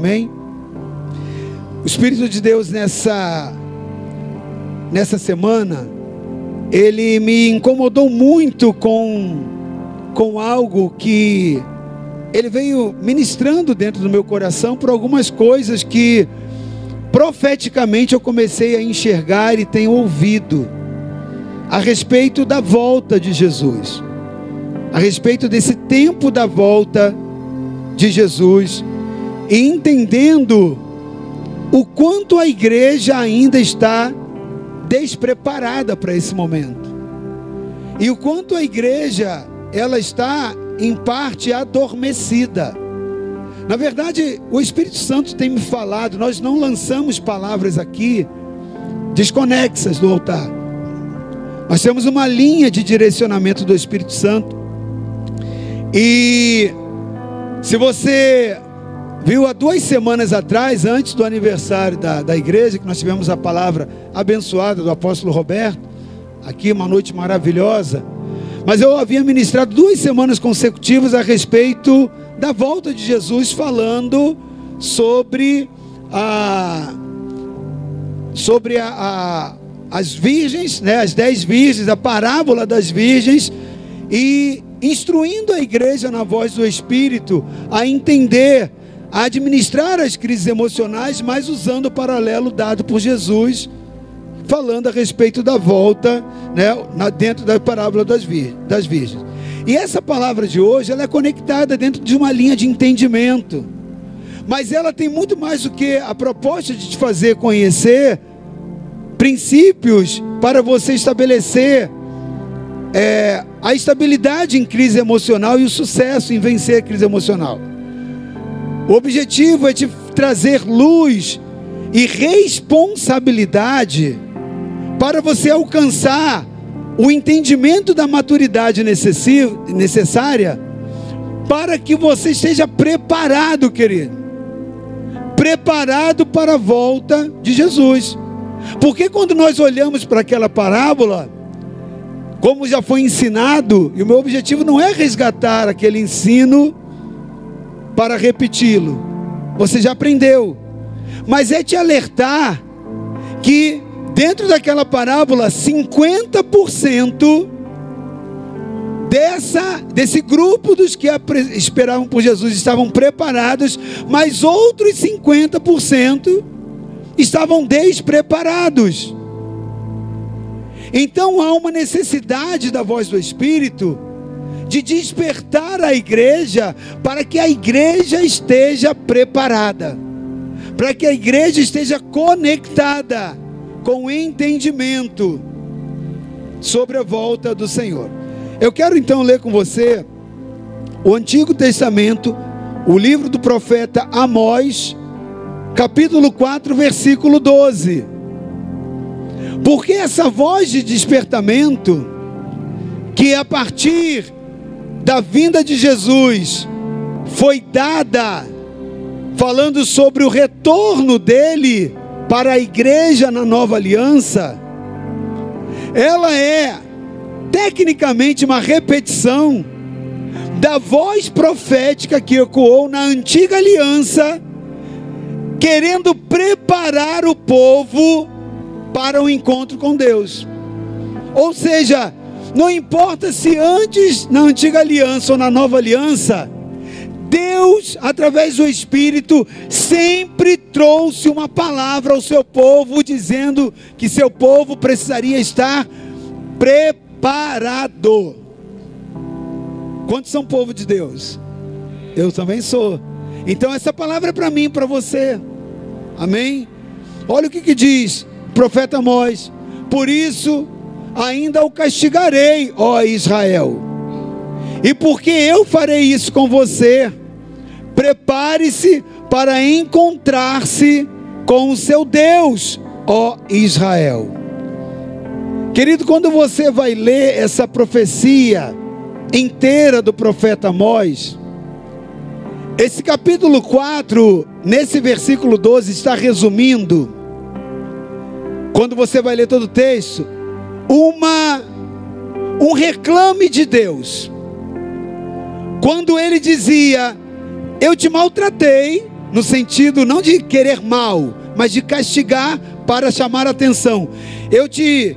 Amém? O Espírito de Deus nessa nessa semana, ele me incomodou muito com com algo que ele veio ministrando dentro do meu coração por algumas coisas que profeticamente eu comecei a enxergar e tenho ouvido a respeito da volta de Jesus, a respeito desse tempo da volta de Jesus, entendendo o quanto a igreja ainda está despreparada para esse momento. E o quanto a igreja ela está em parte adormecida. Na verdade, o Espírito Santo tem me falado, nós não lançamos palavras aqui desconexas do altar. Nós temos uma linha de direcionamento do Espírito Santo. E se você viu há duas semanas atrás, antes do aniversário da, da igreja, que nós tivemos a palavra abençoada do apóstolo Roberto, aqui uma noite maravilhosa. Mas eu havia ministrado duas semanas consecutivas a respeito da volta de Jesus, falando sobre a sobre a, a, as virgens, né, as dez virgens, a parábola das virgens, e instruindo a igreja na voz do Espírito a entender, administrar as crises emocionais, mas usando o paralelo dado por Jesus falando a respeito da volta, né, dentro da parábola das, vir, das virgens. E essa palavra de hoje, ela é conectada dentro de uma linha de entendimento. Mas ela tem muito mais do que a proposta de te fazer conhecer princípios para você estabelecer é, a estabilidade em crise emocional e o sucesso em vencer a crise emocional. O objetivo é te trazer luz e responsabilidade para você alcançar o entendimento da maturidade necessária para que você esteja preparado, querido. Preparado para a volta de Jesus. Porque quando nós olhamos para aquela parábola, como já foi ensinado, e o meu objetivo não é resgatar aquele ensino para repeti-lo. Você já aprendeu. Mas é te alertar que dentro daquela parábola, 50% dessa, desse grupo dos que esperavam por Jesus estavam preparados, mas outros 50% estavam despreparados. Então há uma necessidade da voz do Espírito de despertar a igreja para que a igreja esteja preparada, para que a igreja esteja conectada com entendimento sobre a volta do Senhor. Eu quero então ler com você o Antigo Testamento, o livro do profeta Amós, capítulo 4, versículo 12. Porque essa voz de despertamento, que a partir da vinda de Jesus foi dada, falando sobre o retorno dele para a igreja na nova aliança, ela é tecnicamente uma repetição da voz profética que ecoou na antiga aliança, querendo preparar o povo para o encontro com Deus. Ou seja, não importa se antes na antiga aliança ou na nova aliança, Deus, através do Espírito, sempre trouxe uma palavra ao seu povo, dizendo que seu povo precisaria estar preparado. Quantos são povo de Deus? Eu também sou. Então, essa palavra é para mim, para você. Amém? Olha o que, que diz o profeta Amós: Por isso ainda o castigarei, ó Israel. E porque eu farei isso com você, Prepare-se para encontrar-se com o seu Deus, ó Israel. Querido, quando você vai ler essa profecia inteira do profeta Amós, esse capítulo 4, nesse versículo 12, está resumindo, quando você vai ler todo o texto, uma um reclame de Deus. Quando ele dizia: eu te maltratei no sentido não de querer mal, mas de castigar para chamar atenção. Eu te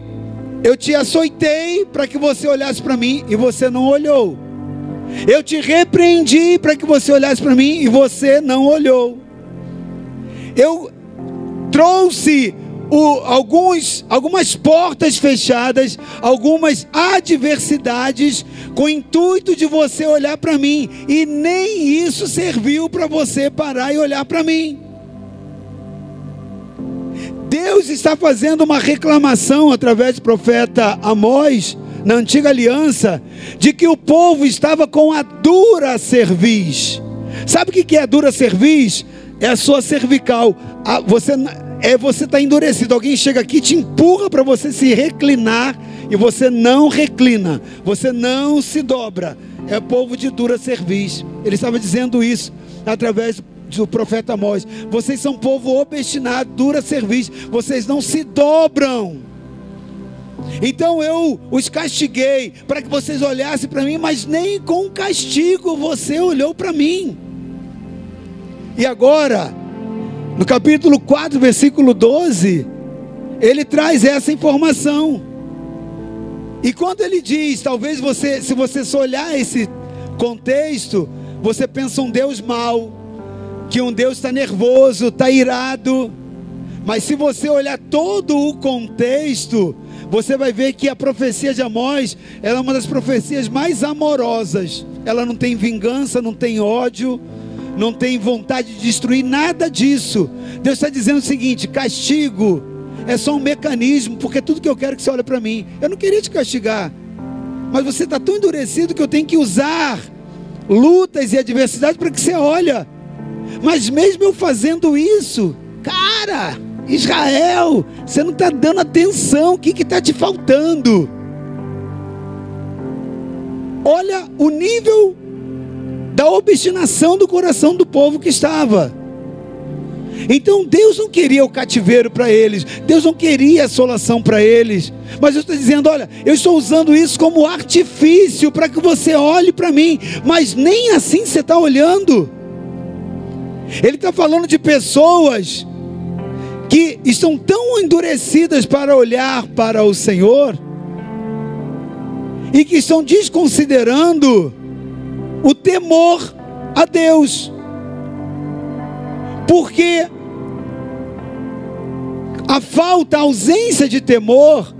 eu te açoitei para que você olhasse para mim e você não olhou. Eu te repreendi para que você olhasse para mim e você não olhou. Eu trouxe o, alguns, algumas portas fechadas, algumas adversidades, com o intuito de você olhar para mim, e nem isso serviu para você parar e olhar para mim. Deus está fazendo uma reclamação através do profeta Amós, na antiga aliança, de que o povo estava com a dura cerviz. Sabe o que é a dura cerviz? É a sua cervical. Você é você estar tá endurecido. Alguém chega aqui te empurra para você se reclinar e você não reclina, você não se dobra. É povo de dura cerviz. Ele estava dizendo isso através do profeta Amós. Vocês são povo obstinado, dura cerviz. Vocês não se dobram. Então eu os castiguei para que vocês olhassem para mim, mas nem com castigo você olhou para mim. E agora no capítulo 4, versículo 12, ele traz essa informação. E quando ele diz, talvez você, se você só olhar esse contexto, você pensa um Deus mau, que um Deus está nervoso, está irado. Mas se você olhar todo o contexto, você vai ver que a profecia de Amós é uma das profecias mais amorosas. Ela não tem vingança, não tem ódio, não tem vontade de destruir nada disso. Deus está dizendo o seguinte: castigo é só um mecanismo, porque tudo que eu quero é que você olhe para mim. Eu não queria te castigar, mas você está tão endurecido que eu tenho que usar lutas e adversidades para que você olhe. Mas mesmo eu fazendo isso, cara, Israel, você não está dando atenção, o que está te faltando? Olha o nível da obstinação do coração do povo que estava. Então Deus não queria o cativeiro para eles, Deus não queria a assolação para eles, mas eu estou dizendo: olha, eu estou usando isso como artifício para que você olhe para mim, mas nem assim você está olhando. Ele está falando de pessoas que estão tão endurecidas para olhar para o Senhor e que estão desconsiderando o temor a Deus. Porque a falta, a ausência de temor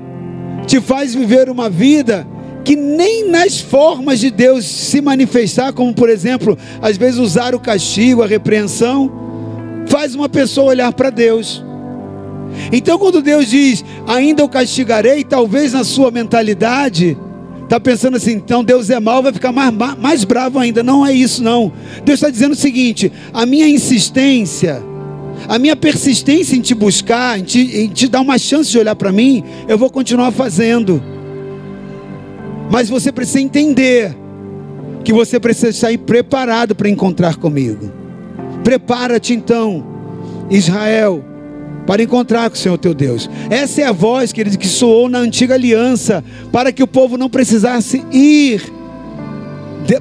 te faz viver uma vida que nem nas formas de Deus se manifestar, como por exemplo, às vezes usar o castigo, a repreensão, faz uma pessoa olhar para Deus. Então, quando Deus diz, ainda o castigarei, talvez na sua mentalidade, Está pensando assim, então Deus é mau, vai ficar mais, mais bravo ainda. Não é isso, não. Deus está dizendo o seguinte: a minha insistência, a minha persistência em te buscar, em te, em te dar uma chance de olhar para mim, eu vou continuar fazendo. Mas você precisa entender que você precisa sair preparado para encontrar comigo. Prepara-te então, Israel para encontrar com o Senhor teu Deus. Essa é a voz, querido, que soou na antiga aliança, para que o povo não precisasse ir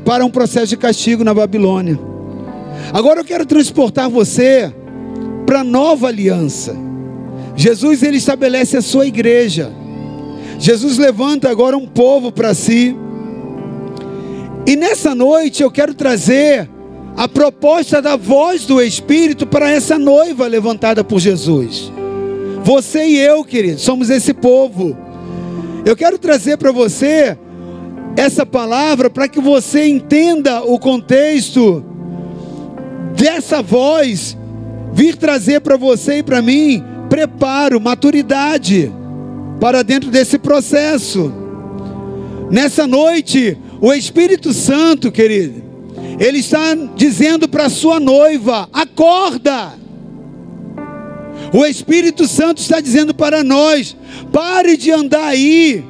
para um processo de castigo na Babilônia. Agora eu quero transportar você para a nova aliança. Jesus ele estabelece a sua igreja. Jesus levanta agora um povo para si. E nessa noite eu quero trazer a proposta da voz do Espírito para essa noiva levantada por Jesus. Você e eu, querido, somos esse povo. Eu quero trazer para você essa palavra para que você entenda o contexto dessa voz vir trazer para você e para mim preparo, maturidade para dentro desse processo. Nessa noite, o Espírito Santo, querido, ele está dizendo para sua noiva: acorda. O Espírito Santo está dizendo para nós: pare de andar aí,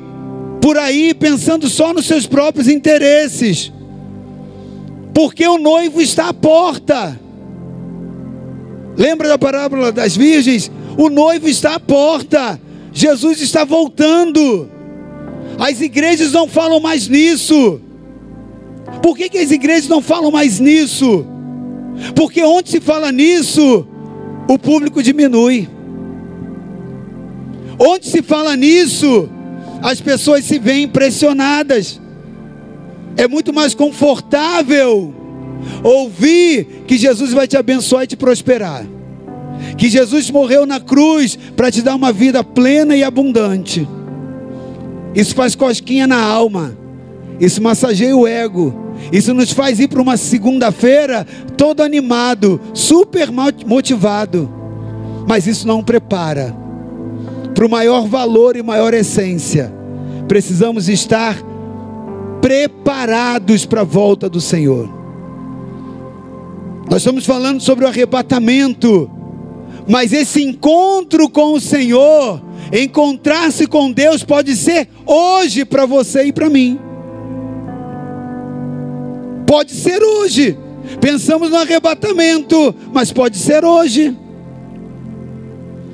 por aí, pensando só nos seus próprios interesses, porque o noivo está à porta. Lembra da parábola das virgens? O noivo está à porta, Jesus está voltando. As igrejas não falam mais nisso. Por que, que as igrejas não falam mais nisso? Porque onde se fala nisso, o público diminui. Onde se fala nisso, as pessoas se veem impressionadas. É muito mais confortável ouvir que Jesus vai te abençoar e te prosperar. Que Jesus morreu na cruz para te dar uma vida plena e abundante. Isso faz cosquinha na alma. Isso massageia o ego. Isso nos faz ir para uma segunda-feira todo animado, super motivado. Mas isso não prepara para o maior valor e maior essência. Precisamos estar preparados para a volta do Senhor. Nós estamos falando sobre o arrebatamento, mas esse encontro com o Senhor, encontrar-se com Deus, pode ser hoje para você e para mim. Pode ser hoje. Pensamos no arrebatamento, mas pode ser hoje.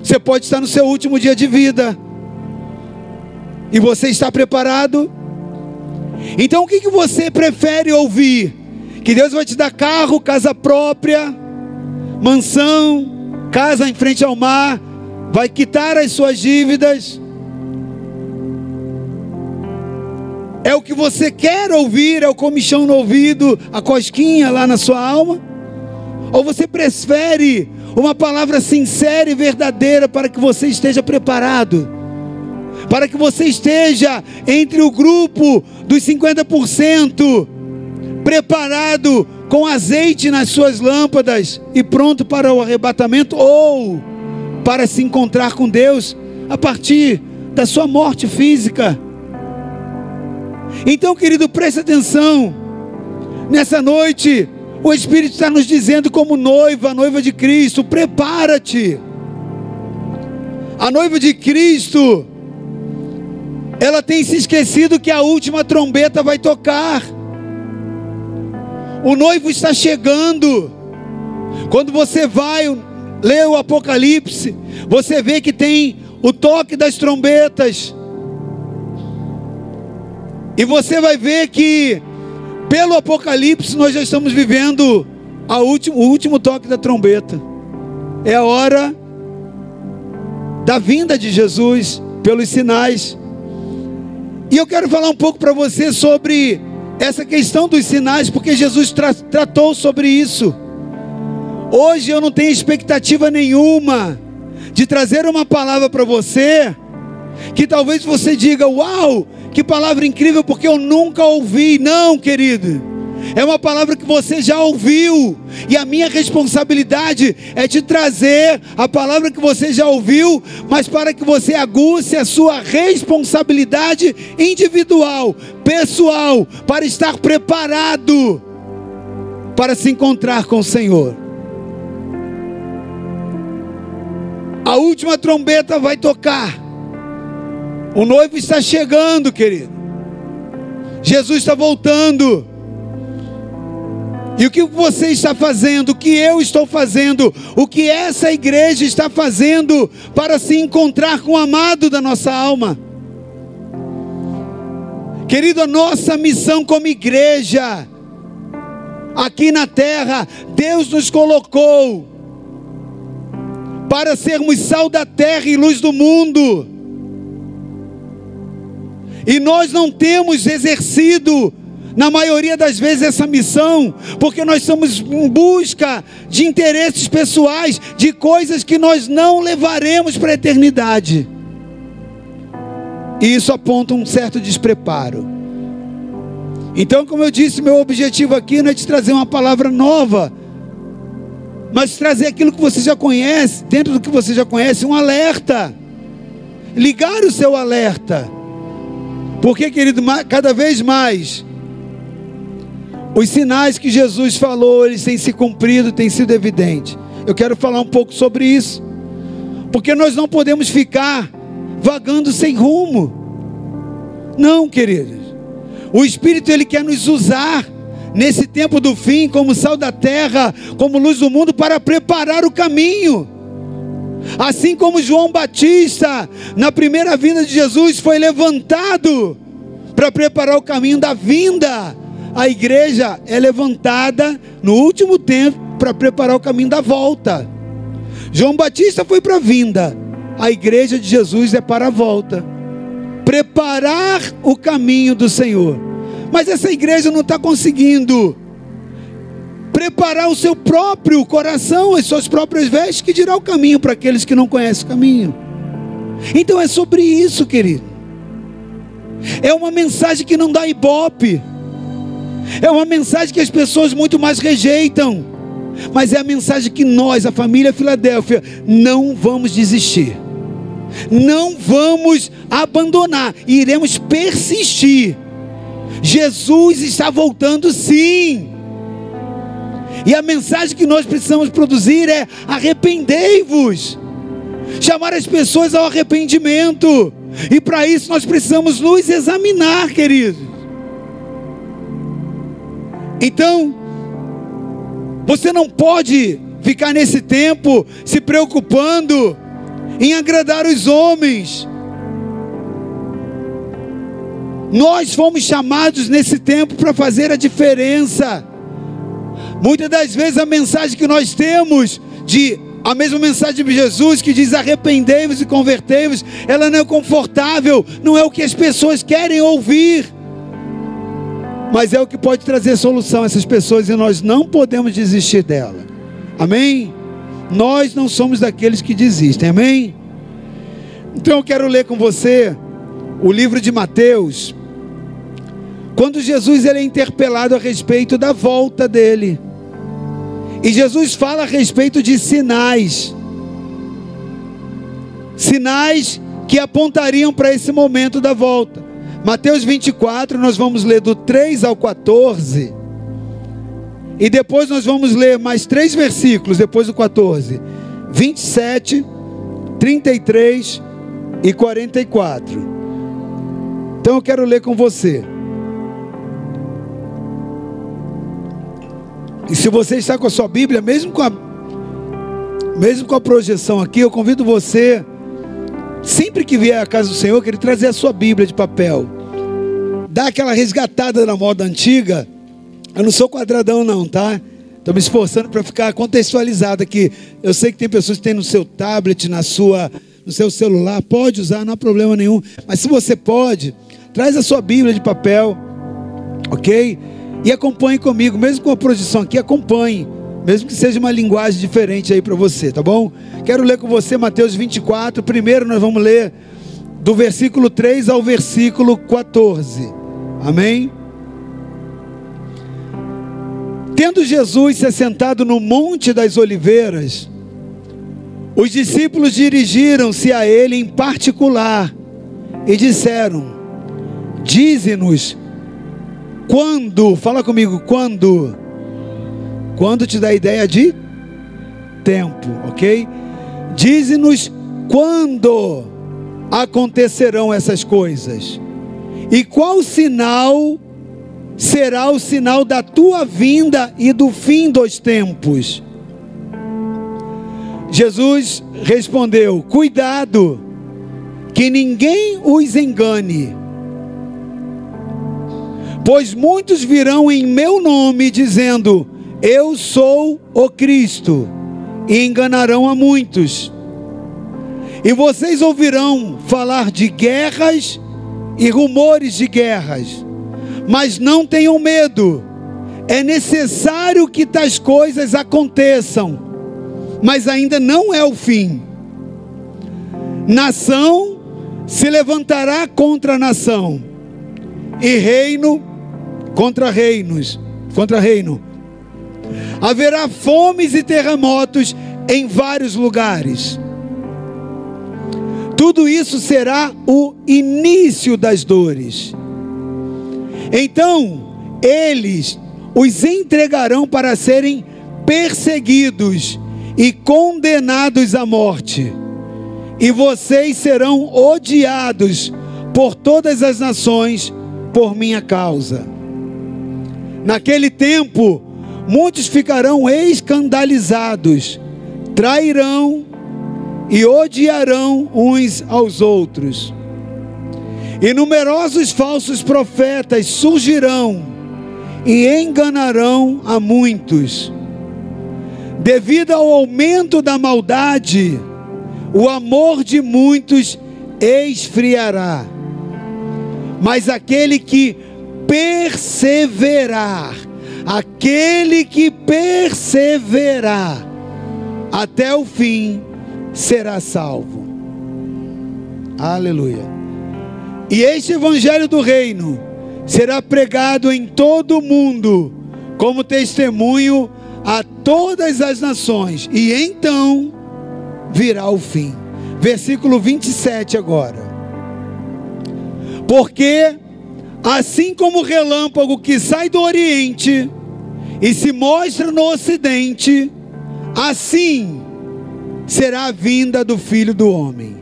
Você pode estar no seu último dia de vida. E você está preparado? Então o que, que você prefere ouvir? Que Deus vai te dar carro, casa própria, mansão, casa em frente ao mar, vai quitar as suas dívidas. É o que você quer ouvir, é o comichão no ouvido, a cosquinha lá na sua alma? Ou você prefere uma palavra sincera e verdadeira para que você esteja preparado? para que você esteja entre o grupo dos 50%, preparado com azeite nas suas lâmpadas e pronto para o arrebatamento, ou para se encontrar com Deus a partir da sua morte física. Então, querido, preste atenção. Nessa noite, o Espírito está nos dizendo, como noiva, noiva de Cristo, prepara-te. A noiva de Cristo ela tem se esquecido que a última trombeta vai tocar. O noivo está chegando. Quando você vai ler o Apocalipse, você vê que tem o toque das trombetas. E você vai ver que, pelo Apocalipse, nós já estamos vivendo último, o último toque da trombeta. É a hora da vinda de Jesus, pelos sinais. E eu quero falar um pouco para você sobre essa questão dos sinais, porque Jesus tra tratou sobre isso. Hoje eu não tenho expectativa nenhuma de trazer uma palavra para você que talvez você diga: Uau, que palavra incrível, porque eu nunca ouvi. Não, querido. É uma palavra que você já ouviu, e a minha responsabilidade é te trazer a palavra que você já ouviu, mas para que você aguce a sua responsabilidade individual, pessoal, para estar preparado para se encontrar com o Senhor. A última trombeta vai tocar. O noivo está chegando, querido. Jesus está voltando. E o que você está fazendo, o que eu estou fazendo, o que essa igreja está fazendo para se encontrar com o amado da nossa alma. Querido, a nossa missão como igreja, aqui na terra, Deus nos colocou para sermos sal da terra e luz do mundo. E nós não temos exercido na maioria das vezes, essa missão, porque nós estamos em busca de interesses pessoais, de coisas que nós não levaremos para a eternidade. E isso aponta um certo despreparo. Então, como eu disse, meu objetivo aqui não é te trazer uma palavra nova, mas trazer aquilo que você já conhece, dentro do que você já conhece, um alerta. Ligar o seu alerta. Porque, querido, cada vez mais os sinais que Jesus falou, eles têm se cumprido, têm sido evidentes. Eu quero falar um pouco sobre isso. Porque nós não podemos ficar vagando sem rumo. Não, queridos. O Espírito ele quer nos usar nesse tempo do fim como sal da terra, como luz do mundo para preparar o caminho. Assim como João Batista, na primeira vinda de Jesus, foi levantado para preparar o caminho da vinda a igreja é levantada no último tempo para preparar o caminho da volta. João Batista foi para a vinda, a igreja de Jesus é para a volta. Preparar o caminho do Senhor. Mas essa igreja não está conseguindo preparar o seu próprio coração, as suas próprias vestes, que dirá o caminho para aqueles que não conhecem o caminho. Então é sobre isso, querido. É uma mensagem que não dá ibope. É uma mensagem que as pessoas muito mais rejeitam. Mas é a mensagem que nós, a família Filadélfia, não vamos desistir. Não vamos abandonar, iremos persistir. Jesus está voltando sim. E a mensagem que nós precisamos produzir é: arrependei-vos. Chamar as pessoas ao arrependimento. E para isso nós precisamos nos examinar, queridos. Então, você não pode ficar nesse tempo se preocupando em agradar os homens. Nós fomos chamados nesse tempo para fazer a diferença. Muitas das vezes a mensagem que nós temos de a mesma mensagem de Jesus que diz arrependei-vos e convertei-vos, ela não é confortável, não é o que as pessoas querem ouvir. Mas é o que pode trazer solução a essas pessoas e nós não podemos desistir dela. Amém? Nós não somos daqueles que desistem. Amém? Então eu quero ler com você o livro de Mateus. Quando Jesus ele é interpelado a respeito da volta dele. E Jesus fala a respeito de sinais. Sinais que apontariam para esse momento da volta. Mateus 24, nós vamos ler do 3 ao 14. E depois nós vamos ler mais três versículos depois do 14: 27, 33 e 44. Então eu quero ler com você. E se você está com a sua Bíblia, mesmo com a, mesmo com a projeção aqui, eu convido você, sempre que vier à casa do Senhor, que ele trazer a sua Bíblia de papel. Dá aquela resgatada na moda antiga. Eu não sou quadradão, não, tá? Estou me esforçando para ficar contextualizado aqui. Eu sei que tem pessoas que têm no seu tablet, na sua, no seu celular. Pode usar, não há problema nenhum. Mas se você pode, traz a sua Bíblia de papel, ok? E acompanhe comigo, mesmo com a projeção aqui, acompanhe. Mesmo que seja uma linguagem diferente aí para você, tá bom? Quero ler com você Mateus 24. Primeiro nós vamos ler do versículo 3 ao versículo 14. Amém? Tendo Jesus se assentado no Monte das Oliveiras, os discípulos dirigiram-se a ele em particular e disseram: Dize-nos quando, fala comigo, quando? Quando te dá ideia de tempo, ok? Dize-nos quando acontecerão essas coisas. E qual sinal será o sinal da tua vinda e do fim dos tempos? Jesus respondeu: Cuidado, que ninguém os engane Pois muitos virão em meu nome dizendo: Eu sou o Cristo, e enganarão a muitos. E vocês ouvirão falar de guerras e rumores de guerras, mas não tenham medo. É necessário que tais coisas aconteçam, mas ainda não é o fim. Nação se levantará contra nação, e reino contra reinos, contra reino. Haverá fomes e terremotos em vários lugares. Tudo isso será o início das dores. Então, eles os entregarão para serem perseguidos e condenados à morte. E vocês serão odiados por todas as nações por minha causa. Naquele tempo, muitos ficarão escandalizados, trairão e odiarão uns aos outros. E numerosos falsos profetas surgirão e enganarão a muitos. Devido ao aumento da maldade, o amor de muitos esfriará. Mas aquele que perseverar, aquele que perseverar até o fim, será salvo. Aleluia. E este evangelho do reino será pregado em todo o mundo como testemunho a todas as nações, e então virá o fim. Versículo 27 agora. Porque assim como o relâmpago que sai do oriente e se mostra no ocidente, assim será a vinda do filho do homem.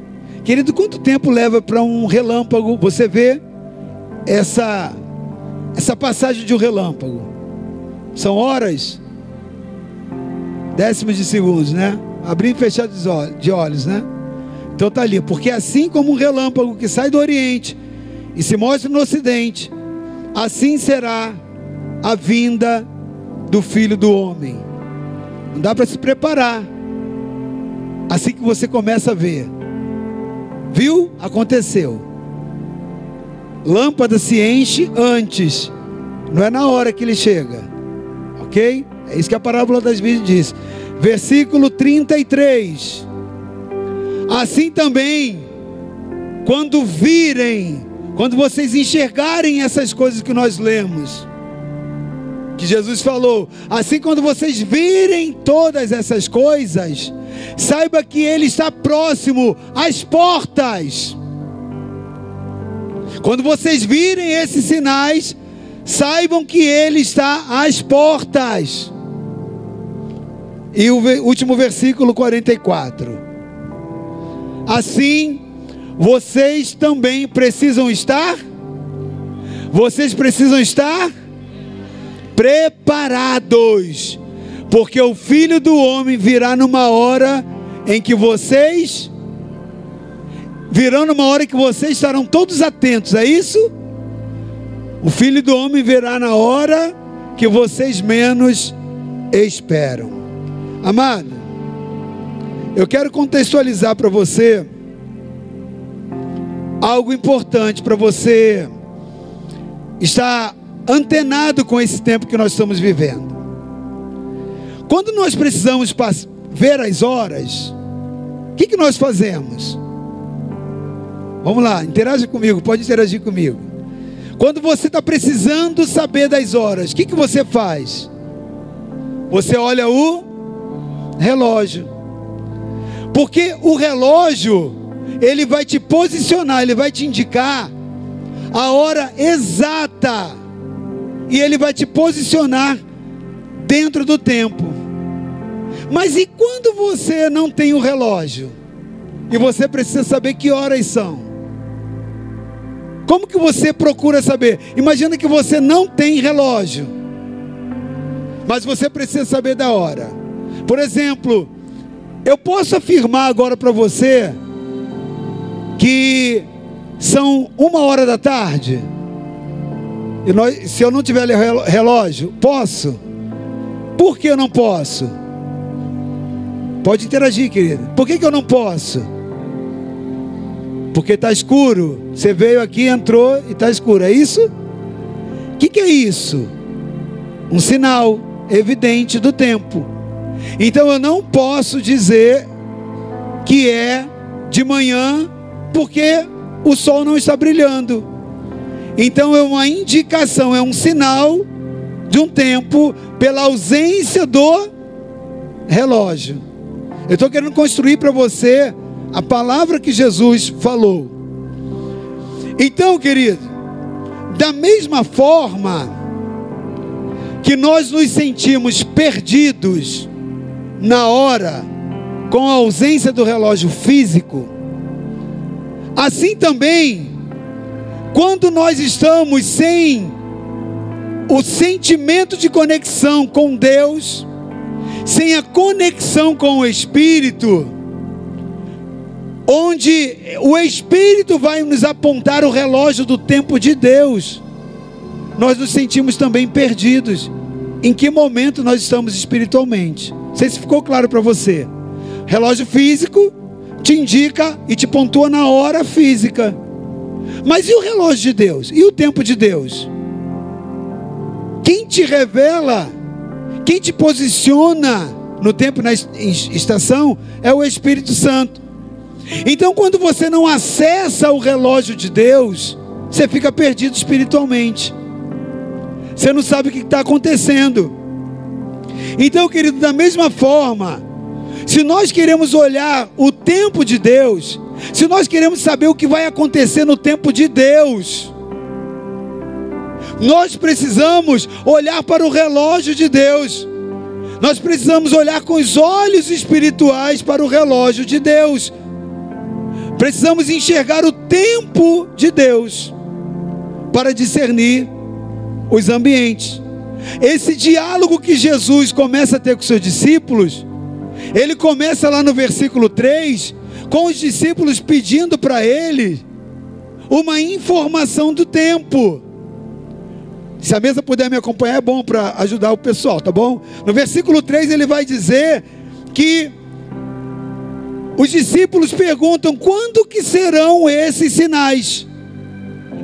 Querido, quanto tempo leva para um relâmpago? Você vê essa essa passagem de um relâmpago? São horas, décimos de segundos, né? Abrir e fechar de olhos, né? Então tá ali, porque assim como um relâmpago que sai do Oriente e se mostra no Ocidente, assim será a vinda do Filho do Homem. Não dá para se preparar. Assim que você começa a ver, viu? Aconteceu. Lâmpada se enche antes, não é na hora que ele chega, ok? É isso que a parábola das virgens diz. Versículo 33. Assim também, quando virem, quando vocês enxergarem essas coisas que nós lemos, que Jesus falou, assim quando vocês virem todas essas coisas, saiba que Ele está próximo às portas. Quando vocês virem esses sinais, saibam que Ele está às portas. E o último versículo 44. Assim, vocês também precisam estar? Vocês precisam estar preparados, porque o filho do homem virá numa hora em que vocês virão numa hora em que vocês estarão todos atentos, é isso? O filho do homem virá na hora que vocês menos esperam. Amado, eu quero contextualizar para você algo importante para você estar antenado com esse tempo que nós estamos vivendo. Quando nós precisamos ver as horas, o que, que nós fazemos? Vamos lá, interaja comigo, pode interagir comigo. Quando você está precisando saber das horas, o que, que você faz? Você olha o relógio. Porque o relógio, ele vai te posicionar, ele vai te indicar a hora exata. E ele vai te posicionar dentro do tempo. Mas e quando você não tem o relógio? E você precisa saber que horas são? Como que você procura saber? Imagina que você não tem relógio. Mas você precisa saber da hora. Por exemplo, eu posso afirmar agora para você que são uma hora da tarde. E nós, se eu não tiver relógio, posso? Por que eu não posso? Pode interagir, querido. Por que, que eu não posso? Porque está escuro. Você veio aqui, entrou e está escuro. É isso? O que, que é isso? Um sinal evidente do tempo. Então eu não posso dizer que é de manhã porque o sol não está brilhando. Então é uma indicação, é um sinal de um tempo pela ausência do relógio. Eu estou querendo construir para você a palavra que Jesus falou. Então, querido, da mesma forma que nós nos sentimos perdidos na hora, com a ausência do relógio físico, assim também, quando nós estamos sem o sentimento de conexão com Deus, sem a conexão com o Espírito, onde o Espírito vai nos apontar o relógio do tempo de Deus, nós nos sentimos também perdidos. Em que momento nós estamos espiritualmente? Não sei se ficou claro para você. Relógio físico te indica e te pontua na hora física. Mas e o relógio de Deus? E o tempo de Deus? Quem te revela, quem te posiciona no tempo, na estação, é o Espírito Santo. Então, quando você não acessa o relógio de Deus, você fica perdido espiritualmente. Você não sabe o que está acontecendo. Então, querido, da mesma forma, se nós queremos olhar o tempo de Deus, se nós queremos saber o que vai acontecer no tempo de Deus, nós precisamos olhar para o relógio de Deus. Nós precisamos olhar com os olhos espirituais para o relógio de Deus. Precisamos enxergar o tempo de Deus para discernir os ambientes. Esse diálogo que Jesus começa a ter com seus discípulos, ele começa lá no versículo 3, com os discípulos pedindo para ele uma informação do tempo. Se a mesa puder me acompanhar, é bom para ajudar o pessoal, tá bom? No versículo 3 ele vai dizer que os discípulos perguntam: quando que serão esses sinais?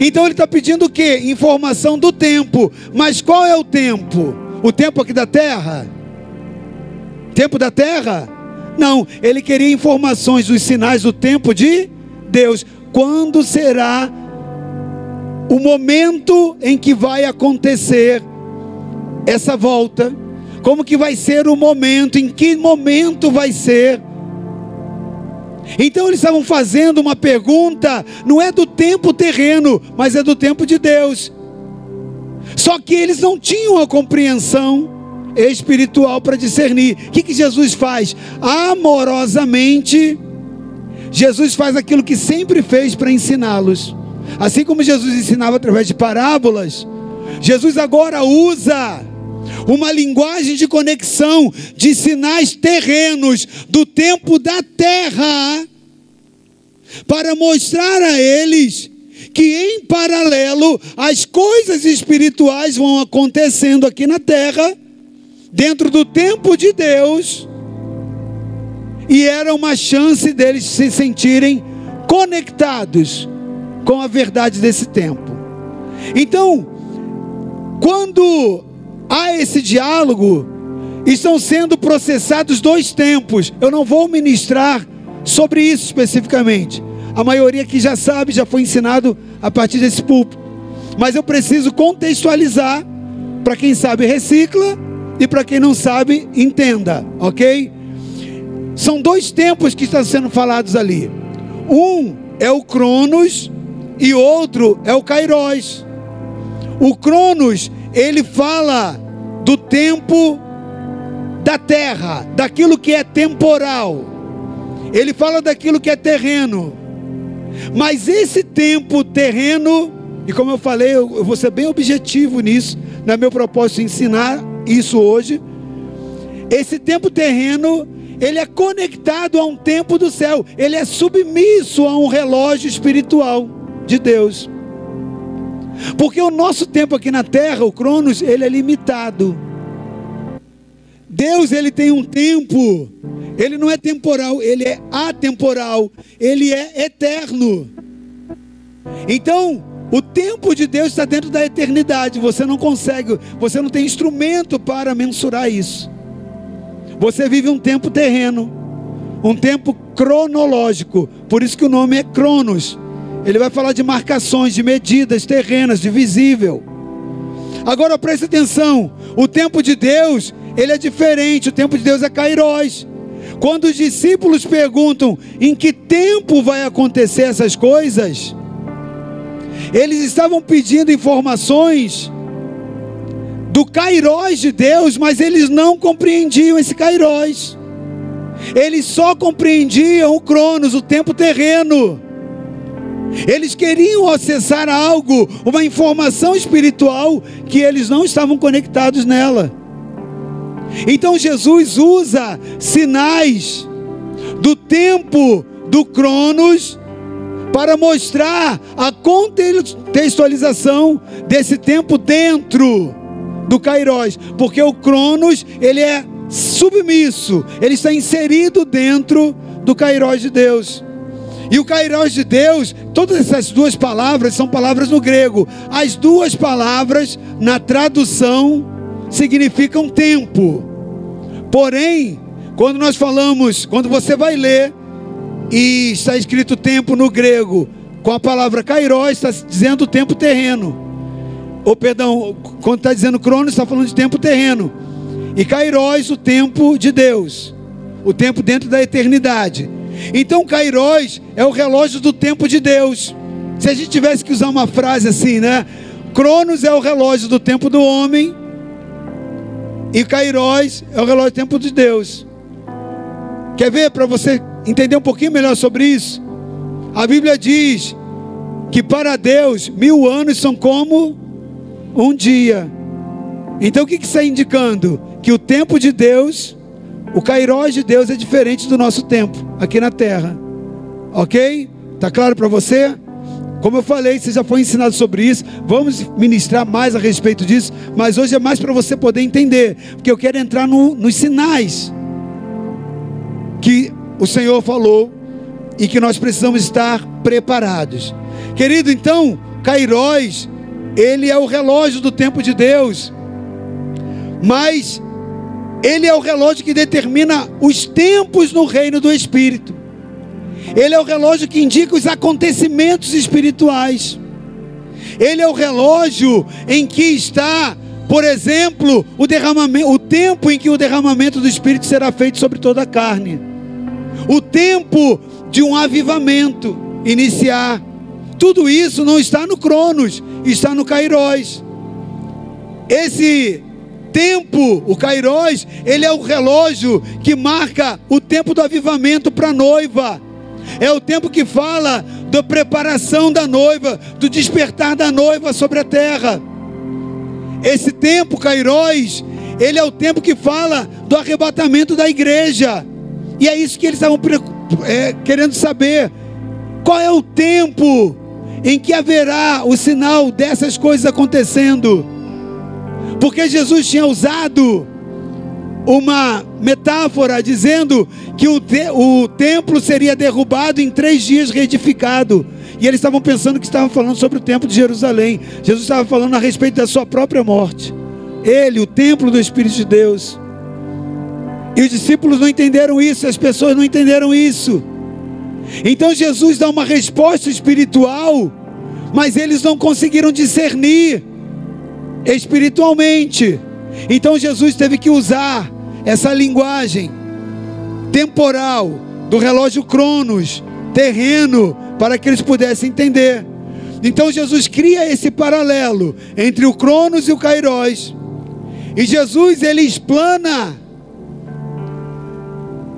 Então ele está pedindo o que? Informação do tempo. Mas qual é o tempo? O tempo aqui da terra? Tempo da terra? Não, ele queria informações dos sinais do tempo de Deus. Quando será o momento em que vai acontecer essa volta? Como que vai ser o momento? Em que momento vai ser? Então eles estavam fazendo uma pergunta, não é do tempo terreno, mas é do tempo de Deus. Só que eles não tinham a compreensão espiritual para discernir. O que, que Jesus faz? Amorosamente, Jesus faz aquilo que sempre fez para ensiná-los. Assim como Jesus ensinava através de parábolas, Jesus agora usa uma linguagem de conexão de sinais terrenos do tempo da terra, para mostrar a eles que em paralelo as coisas espirituais vão acontecendo aqui na terra, dentro do tempo de Deus, e era uma chance deles se sentirem conectados com a verdade desse tempo. Então, quando há esse diálogo, estão sendo processados dois tempos. Eu não vou ministrar sobre isso especificamente. A maioria aqui já sabe, já foi ensinado a partir desse púlpito. Mas eu preciso contextualizar para quem sabe recicla e para quem não sabe entenda, ok? São dois tempos que estão sendo falados ali. Um é o Cronos e outro é o Kairos. O Cronos, ele fala do tempo da terra, daquilo que é temporal. Ele fala daquilo que é terreno. Mas esse tempo terreno, e como eu falei, eu, vou ser bem objetivo nisso, não é meu propósito ensinar isso hoje. Esse tempo terreno, ele é conectado a um tempo do céu, ele é submisso a um relógio espiritual de Deus. Porque o nosso tempo aqui na terra, o Cronos, ele é limitado. Deus, ele tem um tempo. Ele não é temporal, ele é atemporal, ele é eterno. Então, o tempo de Deus está dentro da eternidade. Você não consegue, você não tem instrumento para mensurar isso. Você vive um tempo terreno, um tempo cronológico. Por isso que o nome é Cronos. Ele vai falar de marcações, de medidas terrenas, de visível. Agora preste atenção: o tempo de Deus, ele é diferente. O tempo de Deus é Kairos. Quando os discípulos perguntam em que tempo vai acontecer essas coisas, eles estavam pedindo informações do Kairos de Deus, mas eles não compreendiam esse Kairos. Eles só compreendiam o Cronos, o tempo terreno. Eles queriam acessar algo, uma informação espiritual que eles não estavam conectados nela. Então Jesus usa sinais do tempo do Cronos para mostrar a contextualização desse tempo dentro do Kairos, porque o Cronos ele é submisso, ele está inserido dentro do Cairós de Deus. E o Cairós de Deus, todas essas duas palavras são palavras no grego. As duas palavras, na tradução, significam tempo. Porém, quando nós falamos, quando você vai ler, e está escrito tempo no grego, com a palavra Cairós, está dizendo tempo terreno. Ou perdão, quando está dizendo cronos, está falando de tempo terreno. E Cairós, o tempo de Deus. O tempo dentro da eternidade. Então, Cairós é o relógio do tempo de Deus. Se a gente tivesse que usar uma frase assim, né? Cronos é o relógio do tempo do homem. E Cairós é o relógio do tempo de Deus. Quer ver para você entender um pouquinho melhor sobre isso? A Bíblia diz que para Deus mil anos são como um dia. Então o que, que está indicando? Que o tempo de Deus o Cairós de Deus é diferente do nosso tempo aqui na terra. Ok? Tá claro para você? Como eu falei, você já foi ensinado sobre isso. Vamos ministrar mais a respeito disso. Mas hoje é mais para você poder entender. Porque eu quero entrar no, nos sinais que o Senhor falou e que nós precisamos estar preparados. Querido, então, Cairós, ele é o relógio do tempo de Deus. Mas ele é o relógio que determina os tempos no reino do Espírito. Ele é o relógio que indica os acontecimentos espirituais. Ele é o relógio em que está, por exemplo, o derramamento, o tempo em que o derramamento do Espírito será feito sobre toda a carne. O tempo de um avivamento iniciar. Tudo isso não está no Cronos, está no Kairos. Esse tempo, o Kairos, ele é o relógio que marca o tempo do avivamento para a noiva. É o tempo que fala da preparação da noiva, do despertar da noiva sobre a terra. Esse tempo, Kairos, ele é o tempo que fala do arrebatamento da igreja. E é isso que eles estavam é, querendo saber. Qual é o tempo em que haverá o sinal dessas coisas acontecendo? Porque Jesus tinha usado uma metáfora dizendo que o, te, o templo seria derrubado em três dias reedificado. E eles estavam pensando que estavam falando sobre o templo de Jerusalém. Jesus estava falando a respeito da sua própria morte. Ele, o templo do Espírito de Deus. E os discípulos não entenderam isso, as pessoas não entenderam isso. Então Jesus dá uma resposta espiritual, mas eles não conseguiram discernir espiritualmente. Então Jesus teve que usar essa linguagem temporal do relógio Cronos, terreno, para que eles pudessem entender. Então Jesus cria esse paralelo entre o Cronos e o Kairos. E Jesus ele explana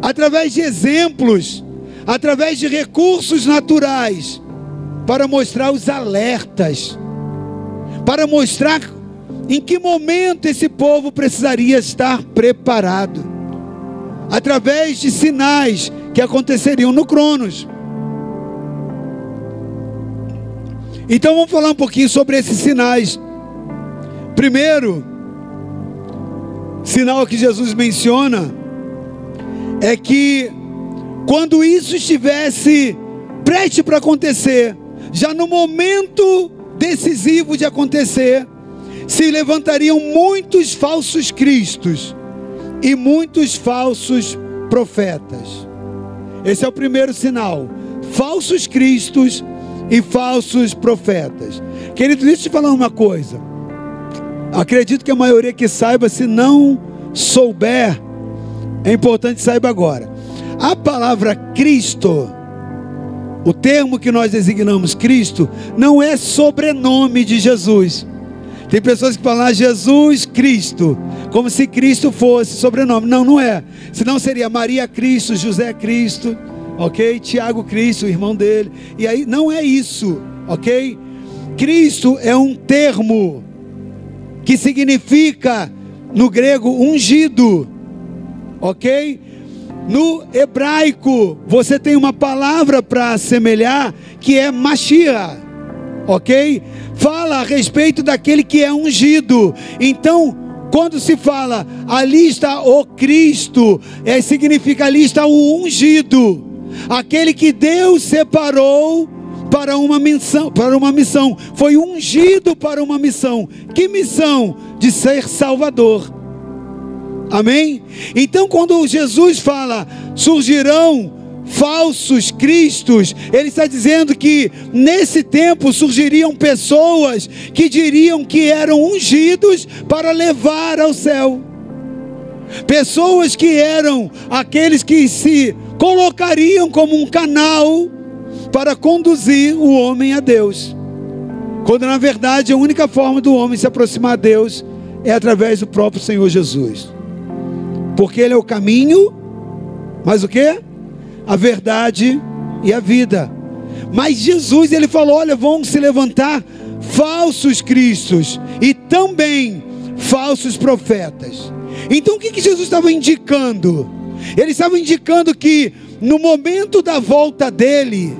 através de exemplos, através de recursos naturais, para mostrar os alertas, para mostrar em que momento esse povo precisaria estar preparado? Através de sinais que aconteceriam no Cronos. Então vamos falar um pouquinho sobre esses sinais. Primeiro, sinal que Jesus menciona é que quando isso estivesse prestes para acontecer, já no momento decisivo de acontecer, se levantariam muitos falsos cristos e muitos falsos profetas. Esse é o primeiro sinal: falsos cristos e falsos profetas. Querido, deixa eu te falar uma coisa. Acredito que a maioria que saiba, se não souber, é importante saiba agora. A palavra Cristo, o termo que nós designamos Cristo, não é sobrenome de Jesus. Tem pessoas que falam ah, Jesus Cristo, como se Cristo fosse sobrenome. Não, não é. Senão seria Maria Cristo, José Cristo, ok? Tiago Cristo, irmão dele. E aí não é isso, ok? Cristo é um termo que significa no grego ungido, ok? No hebraico você tem uma palavra para assemelhar que é Mashiach, ok? fala a respeito daquele que é ungido. Então, Quando se fala ali está o Cristo, é, significa ali está o ungido, aquele que Deus separou para uma missão, para uma missão, foi ungido para uma missão. Que missão? De ser salvador. Amém? Então quando Jesus fala, surgirão falsos cristos, ele está dizendo que nesse tempo surgiriam pessoas que diriam que eram ungidos para levar ao céu. Pessoas que eram aqueles que se colocariam como um canal para conduzir o homem a Deus. Quando na verdade a única forma do homem se aproximar a Deus é através do próprio Senhor Jesus. Porque ele é o caminho, mas o que? a verdade e a vida. Mas Jesus, ele falou: olha, vão se levantar falsos cristos e também falsos profetas. Então o que, que Jesus estava indicando? Ele estava indicando que no momento da volta dele,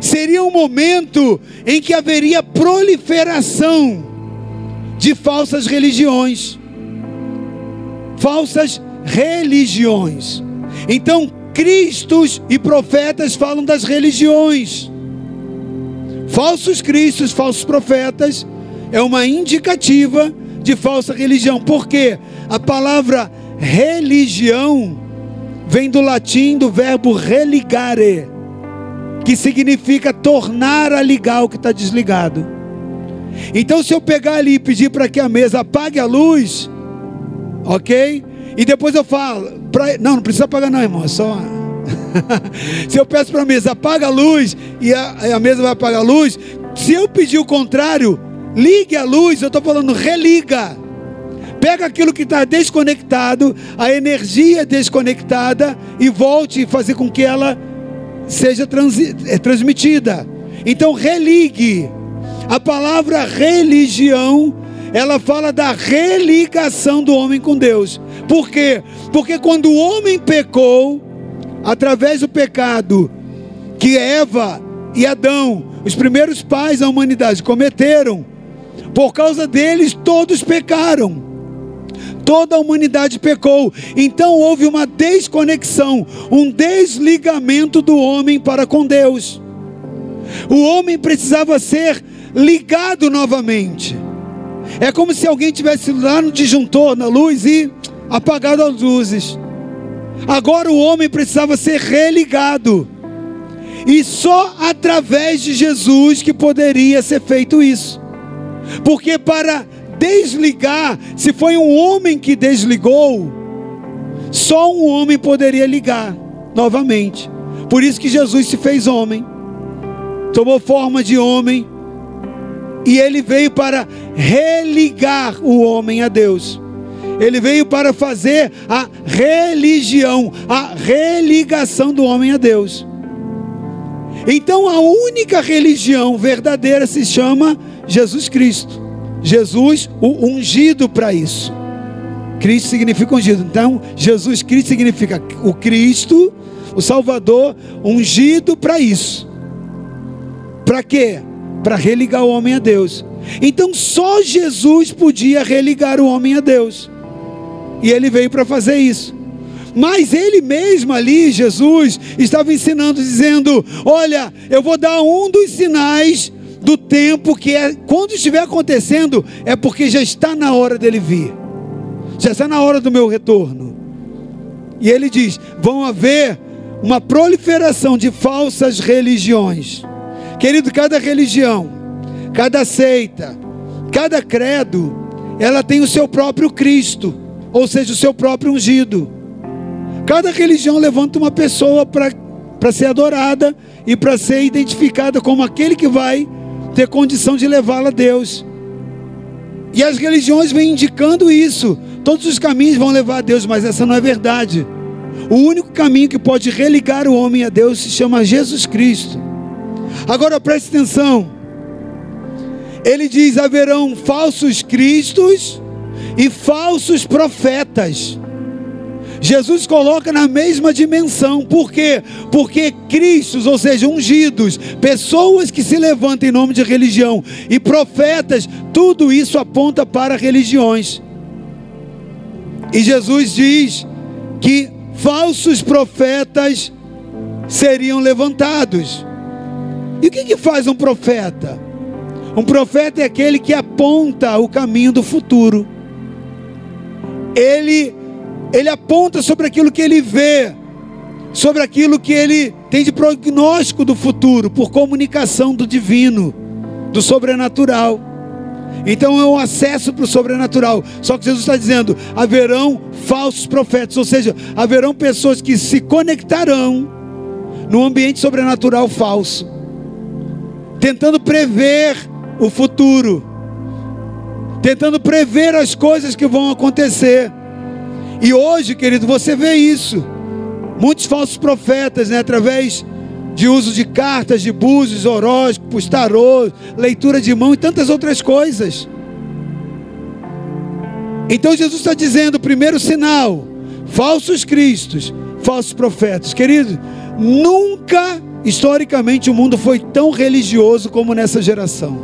seria um momento em que haveria proliferação de falsas religiões. Falsas religiões. Então, cristos e profetas falam das religiões. Falsos cristos, falsos profetas é uma indicativa de falsa religião. Porque a palavra religião vem do latim do verbo religare, que significa tornar a ligar o que está desligado. Então, se eu pegar ali e pedir para que a mesa apague a luz, ok? E depois eu falo, pra, não, não precisa apagar não, irmão, é só. se eu peço para a mesa, apaga a luz, e a, a mesa vai apagar a luz, se eu pedir o contrário, ligue a luz, eu estou falando religa. Pega aquilo que está desconectado, a energia desconectada, e volte a fazer com que ela seja trans, é, transmitida. Então, religue. A palavra religião ela fala da religação do homem com Deus. Por quê? Porque quando o homem pecou, através do pecado que Eva e Adão, os primeiros pais da humanidade, cometeram, por causa deles todos pecaram. Toda a humanidade pecou. Então houve uma desconexão, um desligamento do homem para com Deus. O homem precisava ser ligado novamente. É como se alguém tivesse lá no disjuntor, na luz e apagado as luzes. Agora o homem precisava ser religado. E só através de Jesus que poderia ser feito isso. Porque para desligar, se foi um homem que desligou, só um homem poderia ligar novamente. Por isso que Jesus se fez homem, tomou forma de homem e ele veio para religar o homem a Deus. Ele veio para fazer a religião, a religação do homem a Deus. Então a única religião verdadeira se chama Jesus Cristo. Jesus, o ungido para isso. Cristo significa ungido. Então, Jesus Cristo significa o Cristo, o Salvador, ungido para isso. Para quê? Para religar o homem a Deus. Então só Jesus podia religar o homem a Deus. E ele veio para fazer isso. Mas ele mesmo ali, Jesus, estava ensinando, dizendo: Olha, eu vou dar um dos sinais do tempo que é, quando estiver acontecendo, é porque já está na hora dele vir, já está na hora do meu retorno. E ele diz: vão haver uma proliferação de falsas religiões Querido, cada religião, cada seita, cada credo, ela tem o seu próprio Cristo, ou seja, o seu próprio ungido. Cada religião levanta uma pessoa para ser adorada e para ser identificada como aquele que vai ter condição de levá-la a Deus. E as religiões vêm indicando isso. Todos os caminhos vão levar a Deus, mas essa não é verdade. O único caminho que pode religar o homem a Deus se chama Jesus Cristo. Agora preste atenção. Ele diz: haverão falsos cristos e falsos profetas. Jesus coloca na mesma dimensão, por quê? Porque Cristos, ou seja, ungidos, pessoas que se levantam em nome de religião, e profetas, tudo isso aponta para religiões. E Jesus diz que falsos profetas seriam levantados. E o que, que faz um profeta? Um profeta é aquele que aponta o caminho do futuro. Ele, ele aponta sobre aquilo que ele vê, sobre aquilo que ele tem de prognóstico do futuro, por comunicação do divino, do sobrenatural. Então é um acesso para o sobrenatural. Só que Jesus está dizendo: haverão falsos profetas, ou seja, haverão pessoas que se conectarão no ambiente sobrenatural falso, tentando prever o futuro, tentando prever as coisas que vão acontecer. E hoje, querido, você vê isso. Muitos falsos profetas, né, através de uso de cartas, de búzios, horóscopos, tarô, leitura de mão e tantas outras coisas. Então Jesus está dizendo, primeiro sinal, falsos cristos, falsos profetas. Querido, nunca historicamente o mundo foi tão religioso como nessa geração.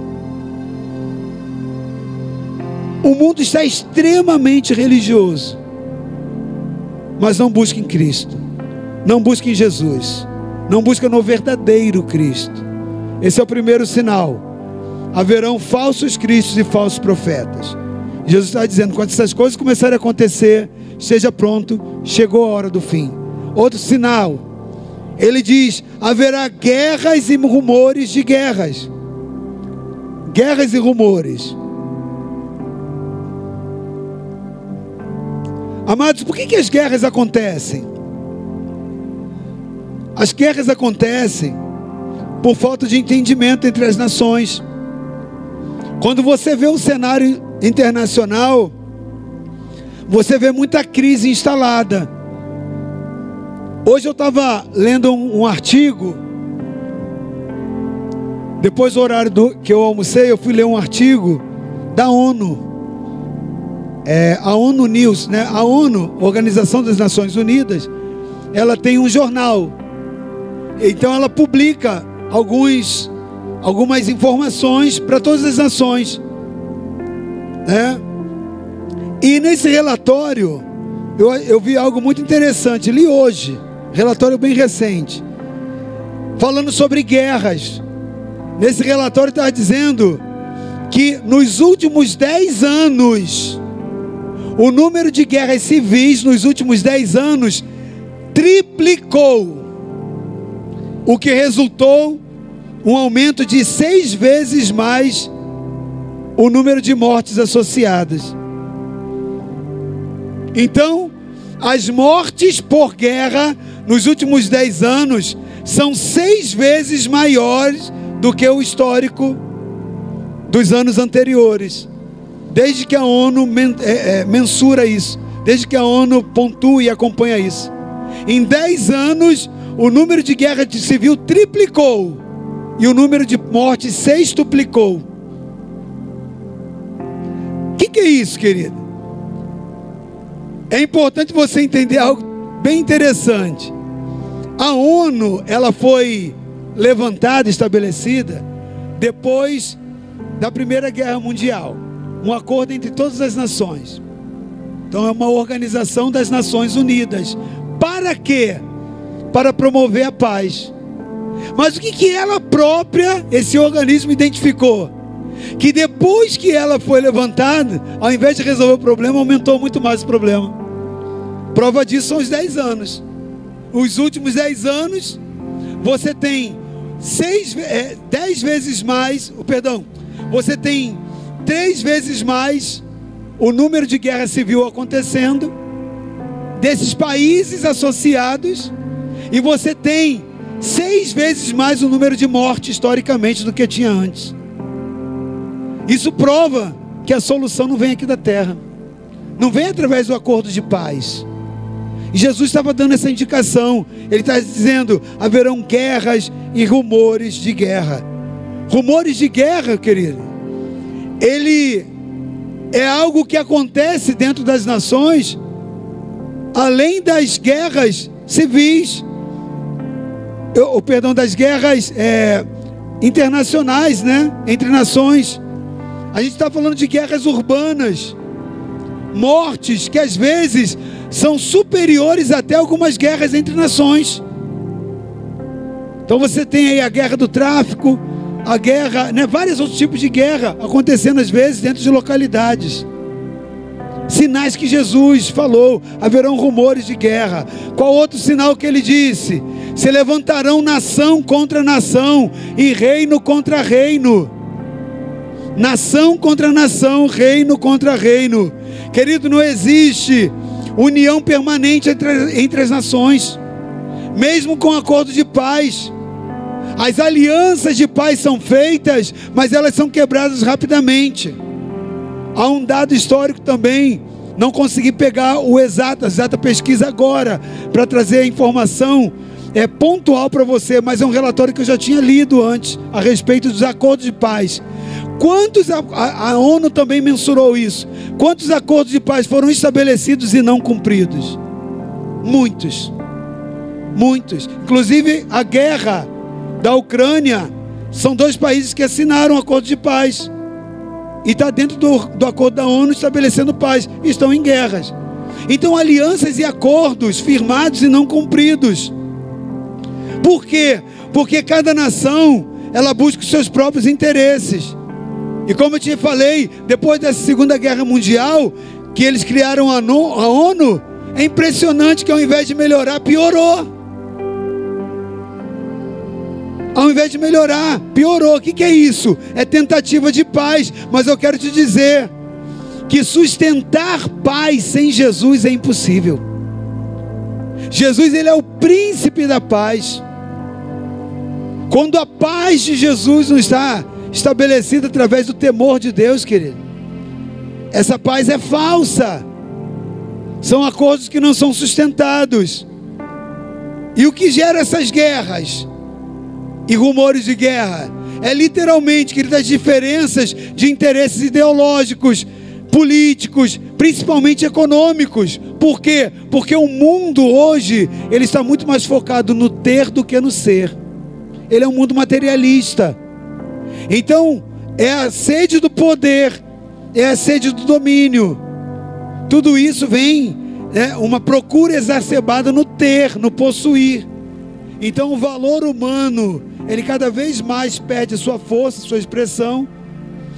O mundo está extremamente religioso. Mas não busque em Cristo. Não busque em Jesus não busca no verdadeiro Cristo. Esse é o primeiro sinal. Haverão falsos cristos e falsos profetas. Jesus está dizendo: quando essas coisas começarem a acontecer, esteja pronto, chegou a hora do fim. Outro sinal, ele diz: haverá guerras e rumores de guerras. Guerras e rumores. Amados, por que, que as guerras acontecem? As guerras acontecem por falta de entendimento entre as nações. Quando você vê o cenário internacional, você vê muita crise instalada. Hoje eu estava lendo um, um, artigo. Depois do horário do, que eu almocei, eu fui ler um artigo da ONU. É, a ONU News, né? A ONU, Organização das Nações Unidas, ela tem um jornal então ela publica alguns, algumas informações para todas as nações. Né? E nesse relatório, eu, eu vi algo muito interessante, li hoje, relatório bem recente, falando sobre guerras. Nesse relatório está dizendo que nos últimos 10 anos, o número de guerras civis nos últimos 10 anos triplicou o que resultou um aumento de seis vezes mais o número de mortes associadas. Então, as mortes por guerra nos últimos dez anos são seis vezes maiores do que o histórico dos anos anteriores, desde que a ONU é, é, mensura isso, desde que a ONU pontua e acompanha isso. Em dez anos, o número de guerra civil triplicou e o número de mortes sextuplicou. O que, que é isso, querido? É importante você entender algo bem interessante. A ONU, ela foi levantada, estabelecida depois da Primeira Guerra Mundial, um acordo entre todas as nações. Então é uma organização das Nações Unidas. Para quê? para promover a paz. Mas o que, que ela própria, esse organismo, identificou? Que depois que ela foi levantada, ao invés de resolver o problema, aumentou muito mais o problema. Prova disso são os 10 anos. Os últimos 10 anos, você tem seis, é, dez vezes mais, perdão, você tem três vezes mais o número de guerra civil acontecendo, desses países associados e você tem seis vezes mais o número de mortes historicamente do que tinha antes. Isso prova que a solução não vem aqui da terra, não vem através do acordo de paz. Jesus estava dando essa indicação. Ele está dizendo: haverão guerras e rumores de guerra. Rumores de guerra, querido, ele é algo que acontece dentro das nações, além das guerras civis o perdão das guerras é, internacionais, né? Entre nações. A gente está falando de guerras urbanas. mortes que às vezes são superiores até algumas guerras entre nações. Então você tem aí a guerra do tráfico, a guerra, né, vários outros tipos de guerra acontecendo às vezes dentro de localidades. Sinais que Jesus falou, haverão rumores de guerra. Qual outro sinal que ele disse? Se levantarão nação contra nação e reino contra reino. Nação contra nação, reino contra reino. Querido, não existe união permanente entre, entre as nações, mesmo com acordo de paz. As alianças de paz são feitas, mas elas são quebradas rapidamente. Há um dado histórico também. Não consegui pegar o exato, a exata pesquisa agora, para trazer a informação é pontual para você, mas é um relatório que eu já tinha lido antes a respeito dos acordos de paz. Quantos a, a, a ONU também mensurou isso? Quantos acordos de paz foram estabelecidos e não cumpridos? Muitos. Muitos. Inclusive a guerra da Ucrânia são dois países que assinaram um acordo de paz. E está dentro do, do acordo da ONU estabelecendo paz. Estão em guerras. Então, alianças e acordos firmados e não cumpridos. Por quê? Porque cada nação ela busca os seus próprios interesses. E como eu te falei, depois da Segunda Guerra Mundial, que eles criaram a ONU, é impressionante que ao invés de melhorar, piorou. Ao invés de melhorar, piorou. O que, que é isso? É tentativa de paz. Mas eu quero te dizer que sustentar paz sem Jesus é impossível. Jesus ele é o príncipe da paz. Quando a paz de Jesus não está estabelecida através do temor de Deus, querido, essa paz é falsa. São acordos que não são sustentados. E o que gera essas guerras? e rumores de guerra. É literalmente, querido, as diferenças de interesses ideológicos, políticos, principalmente econômicos. Por quê? Porque o mundo hoje, ele está muito mais focado no ter do que no ser. Ele é um mundo materialista. Então, é a sede do poder, é a sede do domínio. Tudo isso vem é, uma procura exacerbada no ter, no possuir. Então, o valor humano ele cada vez mais perde sua força, sua expressão,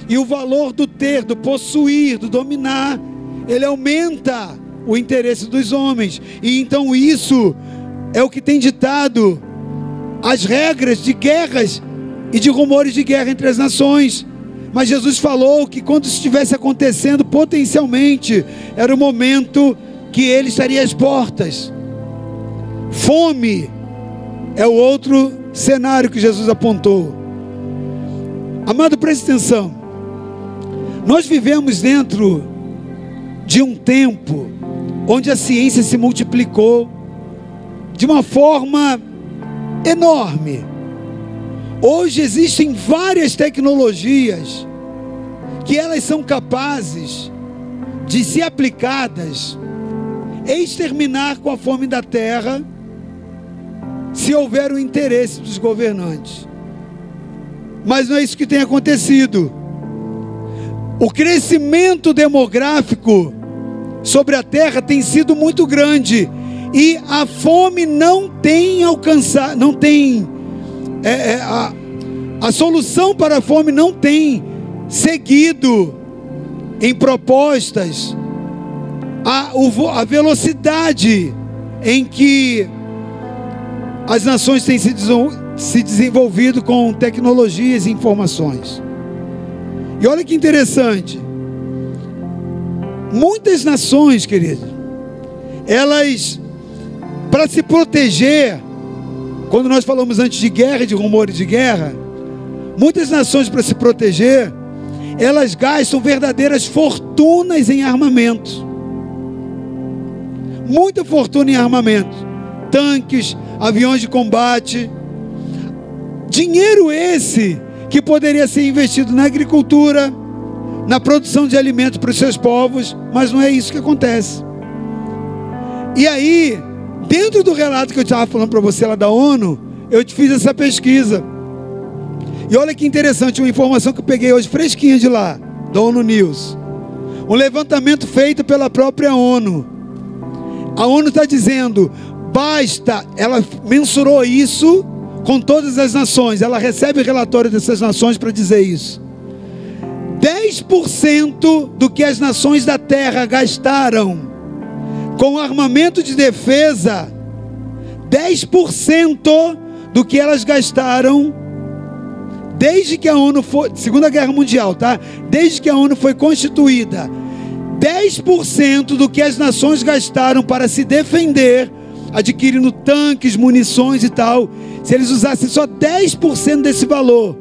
e o valor do ter, do possuir, do dominar, ele aumenta o interesse dos homens, e então isso é o que tem ditado as regras de guerras e de rumores de guerra entre as nações. Mas Jesus falou que quando estivesse acontecendo, potencialmente era o momento que ele estaria às portas. Fome é o outro cenário que Jesus apontou. Amado, preste atenção. Nós vivemos dentro de um tempo onde a ciência se multiplicou de uma forma enorme. Hoje existem várias tecnologias que elas são capazes de ser aplicadas, exterminar com a fome da terra se houver o interesse dos governantes. Mas não é isso que tem acontecido. O crescimento demográfico sobre a terra tem sido muito grande e a fome não tem alcançado, não tem é, é, a, a solução para a fome não tem seguido em propostas a, a velocidade em que as nações têm se desenvolvido com tecnologias e informações. E olha que interessante. Muitas nações, querido, elas, para se proteger, quando nós falamos antes de guerra, de rumores de guerra, muitas nações, para se proteger, elas gastam verdadeiras fortunas em armamento. Muita fortuna em armamento. Tanques, aviões de combate. Dinheiro esse que poderia ser investido na agricultura, na produção de alimentos para os seus povos, mas não é isso que acontece. E aí, dentro do relato que eu estava falando para você lá da ONU, eu te fiz essa pesquisa. E olha que interessante, uma informação que eu peguei hoje fresquinha de lá, da ONU News. Um levantamento feito pela própria ONU. A ONU está dizendo: basta, ela mensurou isso com todas as nações, ela recebe relatório dessas nações para dizer isso. 10% do que as nações da terra gastaram com armamento de defesa, 10% do que elas gastaram desde que a ONU foi, Segunda Guerra Mundial, tá? Desde que a ONU foi constituída, 10% do que as nações gastaram para se defender, adquirindo tanques, munições e tal, se eles usassem só 10% desse valor,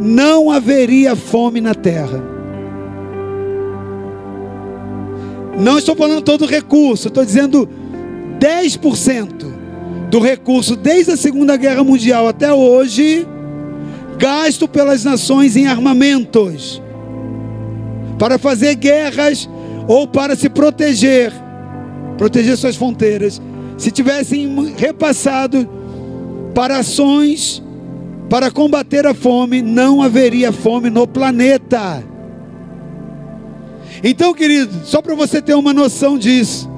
não haveria fome na terra. Não estou falando todo o recurso, estou dizendo 10% do recurso desde a Segunda Guerra Mundial até hoje, gasto pelas nações em armamentos, para fazer guerras ou para se proteger, proteger suas fronteiras, se tivessem repassado para ações para combater a fome, não haveria fome no planeta. Então, querido, só para você ter uma noção disso,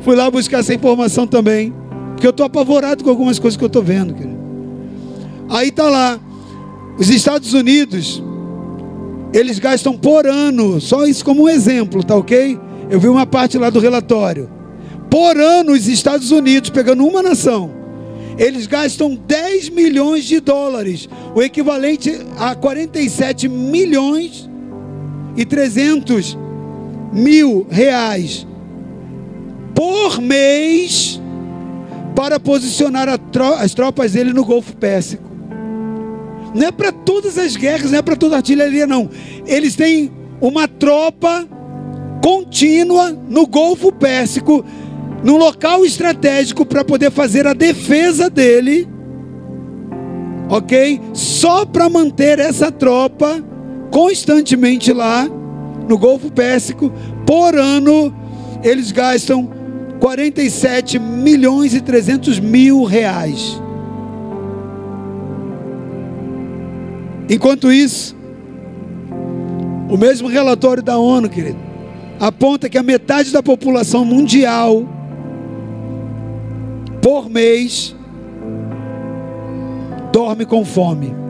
fui lá buscar essa informação também, porque eu estou apavorado com algumas coisas que eu estou vendo. Querido. Aí está lá, os Estados Unidos, eles gastam por ano, só isso como um exemplo, tá ok? Eu vi uma parte lá do relatório. Por ano, os Estados Unidos, pegando uma nação, eles gastam 10 milhões de dólares, o equivalente a 47 milhões e 300 mil reais por mês para posicionar tro as tropas dele no Golfo Pérsico. Não é para todas as guerras, não é para toda a artilharia, não. Eles têm uma tropa contínua no Golfo Pérsico num local estratégico para poder fazer a defesa dele, ok? Só para manter essa tropa constantemente lá no Golfo Pérsico, por ano eles gastam 47 milhões e 300 mil reais. Enquanto isso, o mesmo relatório da ONU, querido, aponta que a metade da população mundial por mês dorme com fome.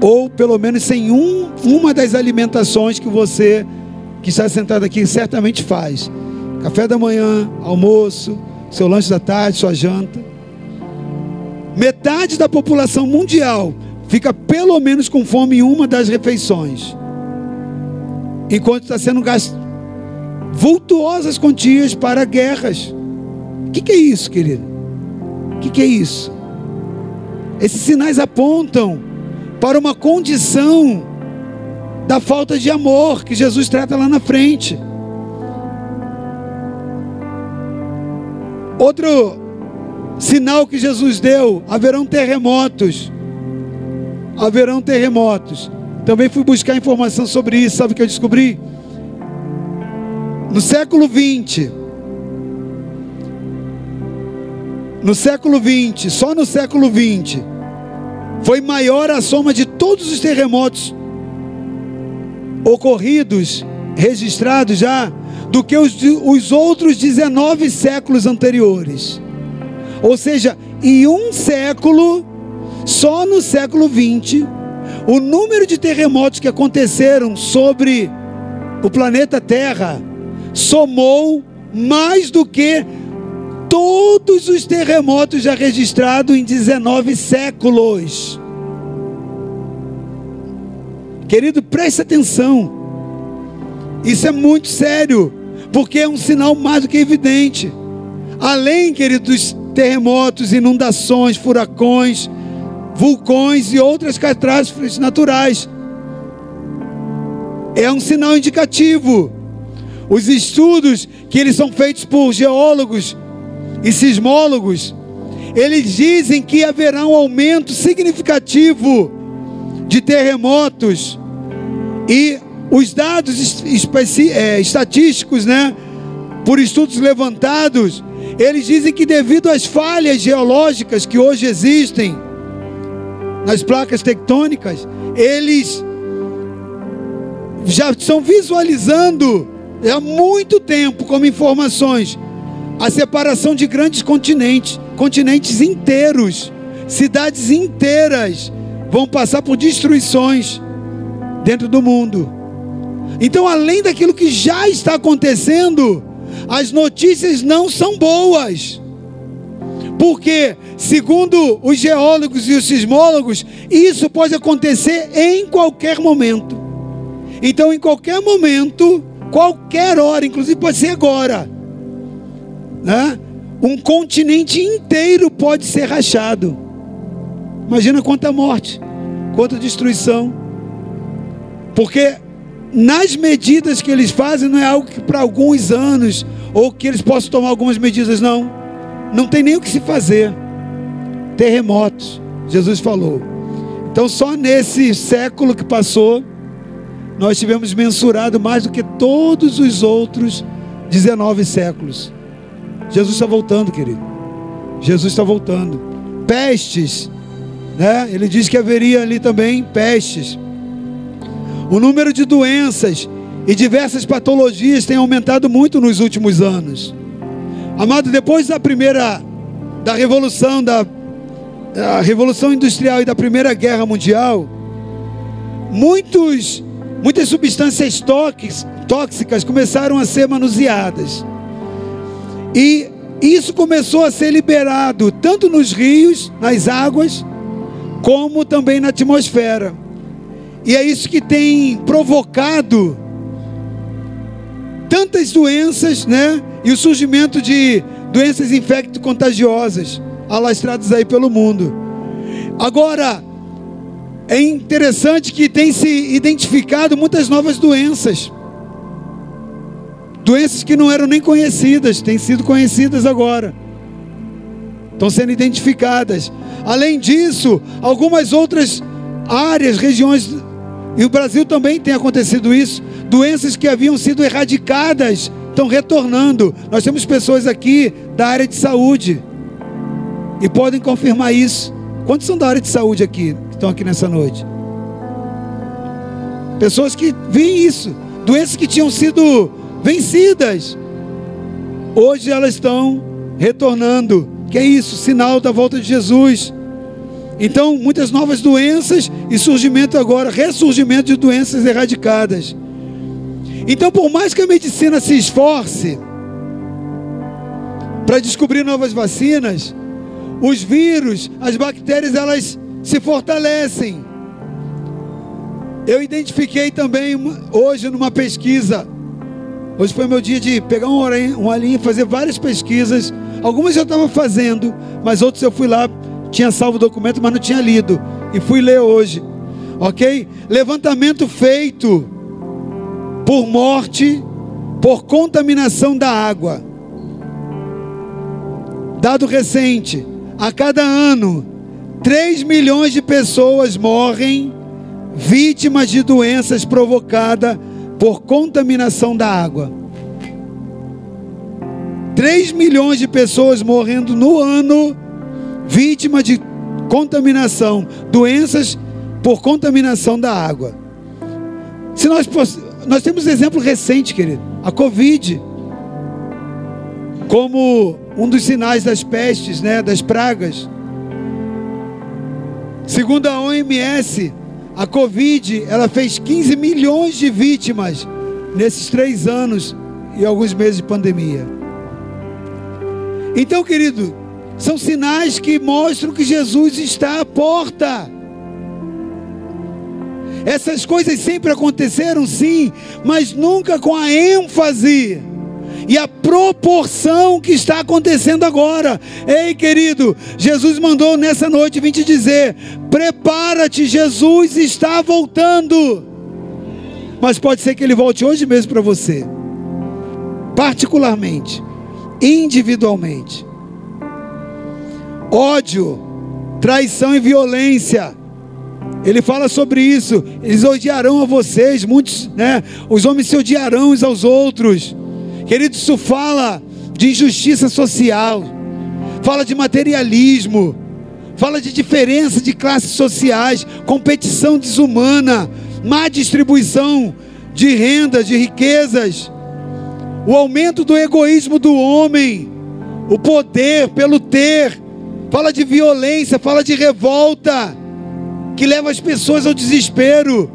Ou pelo menos sem um, uma das alimentações que você que está sentado aqui certamente faz. Café da manhã, almoço, seu lanche da tarde, sua janta. Metade da população mundial fica pelo menos com fome em uma das refeições. Enquanto está sendo gasto vultuosas quantias para guerras. O que, que, é isso, querido? O que, que é isso? Esses sinais apontam para uma condição da falta de amor que Jesus trata lá na frente. Outro sinal que Jesus deu: haverão terremotos. Haverão terremotos. Também fui buscar informação sobre isso. Sabe o que eu descobri? No século 20, no século 20, só no século 20, foi maior a soma de todos os terremotos ocorridos, registrados já, do que os, os outros 19 séculos anteriores. Ou seja, em um século, só no século 20, o número de terremotos que aconteceram sobre o planeta Terra somou mais do que todos os terremotos já registrados em 19 séculos. Querido, preste atenção. Isso é muito sério, porque é um sinal mais do que evidente. Além, querido, dos terremotos, inundações, furacões, vulcões e outras catástrofes naturais. É um sinal indicativo. Os estudos que eles são feitos por geólogos e sismólogos, eles dizem que haverá um aumento significativo de terremotos. E os dados é, estatísticos, né, por estudos levantados, eles dizem que devido às falhas geológicas que hoje existem nas placas tectônicas, eles já estão visualizando há muito tempo como informações a separação de grandes continentes, continentes inteiros, cidades inteiras vão passar por destruições dentro do mundo. Então, além daquilo que já está acontecendo, as notícias não são boas. Porque, segundo os geólogos e os sismólogos, isso pode acontecer em qualquer momento. Então, em qualquer momento, qualquer hora, inclusive pode ser agora, né? um continente inteiro pode ser rachado. Imagina quanta morte, quanta destruição. Porque nas medidas que eles fazem não é algo que para alguns anos ou que eles possam tomar algumas medidas, não. Não tem nem o que se fazer. Terremotos, Jesus falou. Então, só nesse século que passou, nós tivemos mensurado mais do que todos os outros 19 séculos. Jesus está voltando, querido. Jesus está voltando. Pestes, né? Ele diz que haveria ali também pestes. O número de doenças e diversas patologias tem aumentado muito nos últimos anos. Amado, depois da primeira da revolução da a revolução industrial e da primeira guerra mundial, muitos muitas substâncias tóxicas começaram a ser manuseadas. E isso começou a ser liberado tanto nos rios, nas águas, como também na atmosfera. E é isso que tem provocado tantas doenças, né? E o surgimento de doenças infecto-contagiosas alastradas aí pelo mundo. Agora, é interessante que tem se identificado muitas novas doenças. Doenças que não eram nem conhecidas, têm sido conhecidas agora. Estão sendo identificadas. Além disso, algumas outras áreas, regiões, e o Brasil também tem acontecido isso. Doenças que haviam sido erradicadas estão retornando. Nós temos pessoas aqui da área de saúde e podem confirmar isso. Quantos são da área de saúde aqui, que estão aqui nessa noite? Pessoas que veem isso. Doenças que tinham sido vencidas. Hoje elas estão retornando. Que é isso? Sinal da volta de Jesus. Então, muitas novas doenças e surgimento agora, ressurgimento de doenças erradicadas. Então, por mais que a medicina se esforce para descobrir novas vacinas, os vírus, as bactérias, elas se fortalecem. Eu identifiquei também hoje numa pesquisa Hoje foi meu dia de pegar uma, hora, uma linha fazer várias pesquisas. Algumas eu estava fazendo, mas outras eu fui lá, tinha salvo o documento, mas não tinha lido. E fui ler hoje. Ok? Levantamento feito por morte, por contaminação da água. Dado recente: a cada ano, 3 milhões de pessoas morrem vítimas de doenças provocadas por contaminação da água. 3 milhões de pessoas morrendo no ano, vítima de contaminação, doenças por contaminação da água. Se nós, nós temos exemplo recente, querido, a Covid, como um dos sinais das pestes, né, das pragas. Segundo a OMS, a Covid, ela fez 15 milhões de vítimas nesses três anos e alguns meses de pandemia. Então, querido, são sinais que mostram que Jesus está à porta. Essas coisas sempre aconteceram, sim, mas nunca com a ênfase e a proporção que está acontecendo agora. Ei, querido, Jesus mandou nessa noite vir te dizer: prepara-te, Jesus está voltando. Mas pode ser que ele volte hoje mesmo para você, particularmente, individualmente. Ódio, traição e violência. Ele fala sobre isso. Eles odiarão a vocês, muitos, né? Os homens se odiarão uns aos outros. Querido, isso fala de injustiça social, fala de materialismo, fala de diferença de classes sociais, competição desumana, má distribuição de renda, de riquezas. o aumento do egoísmo do homem, o poder pelo ter, fala de violência, fala de revolta, que leva as pessoas ao desespero.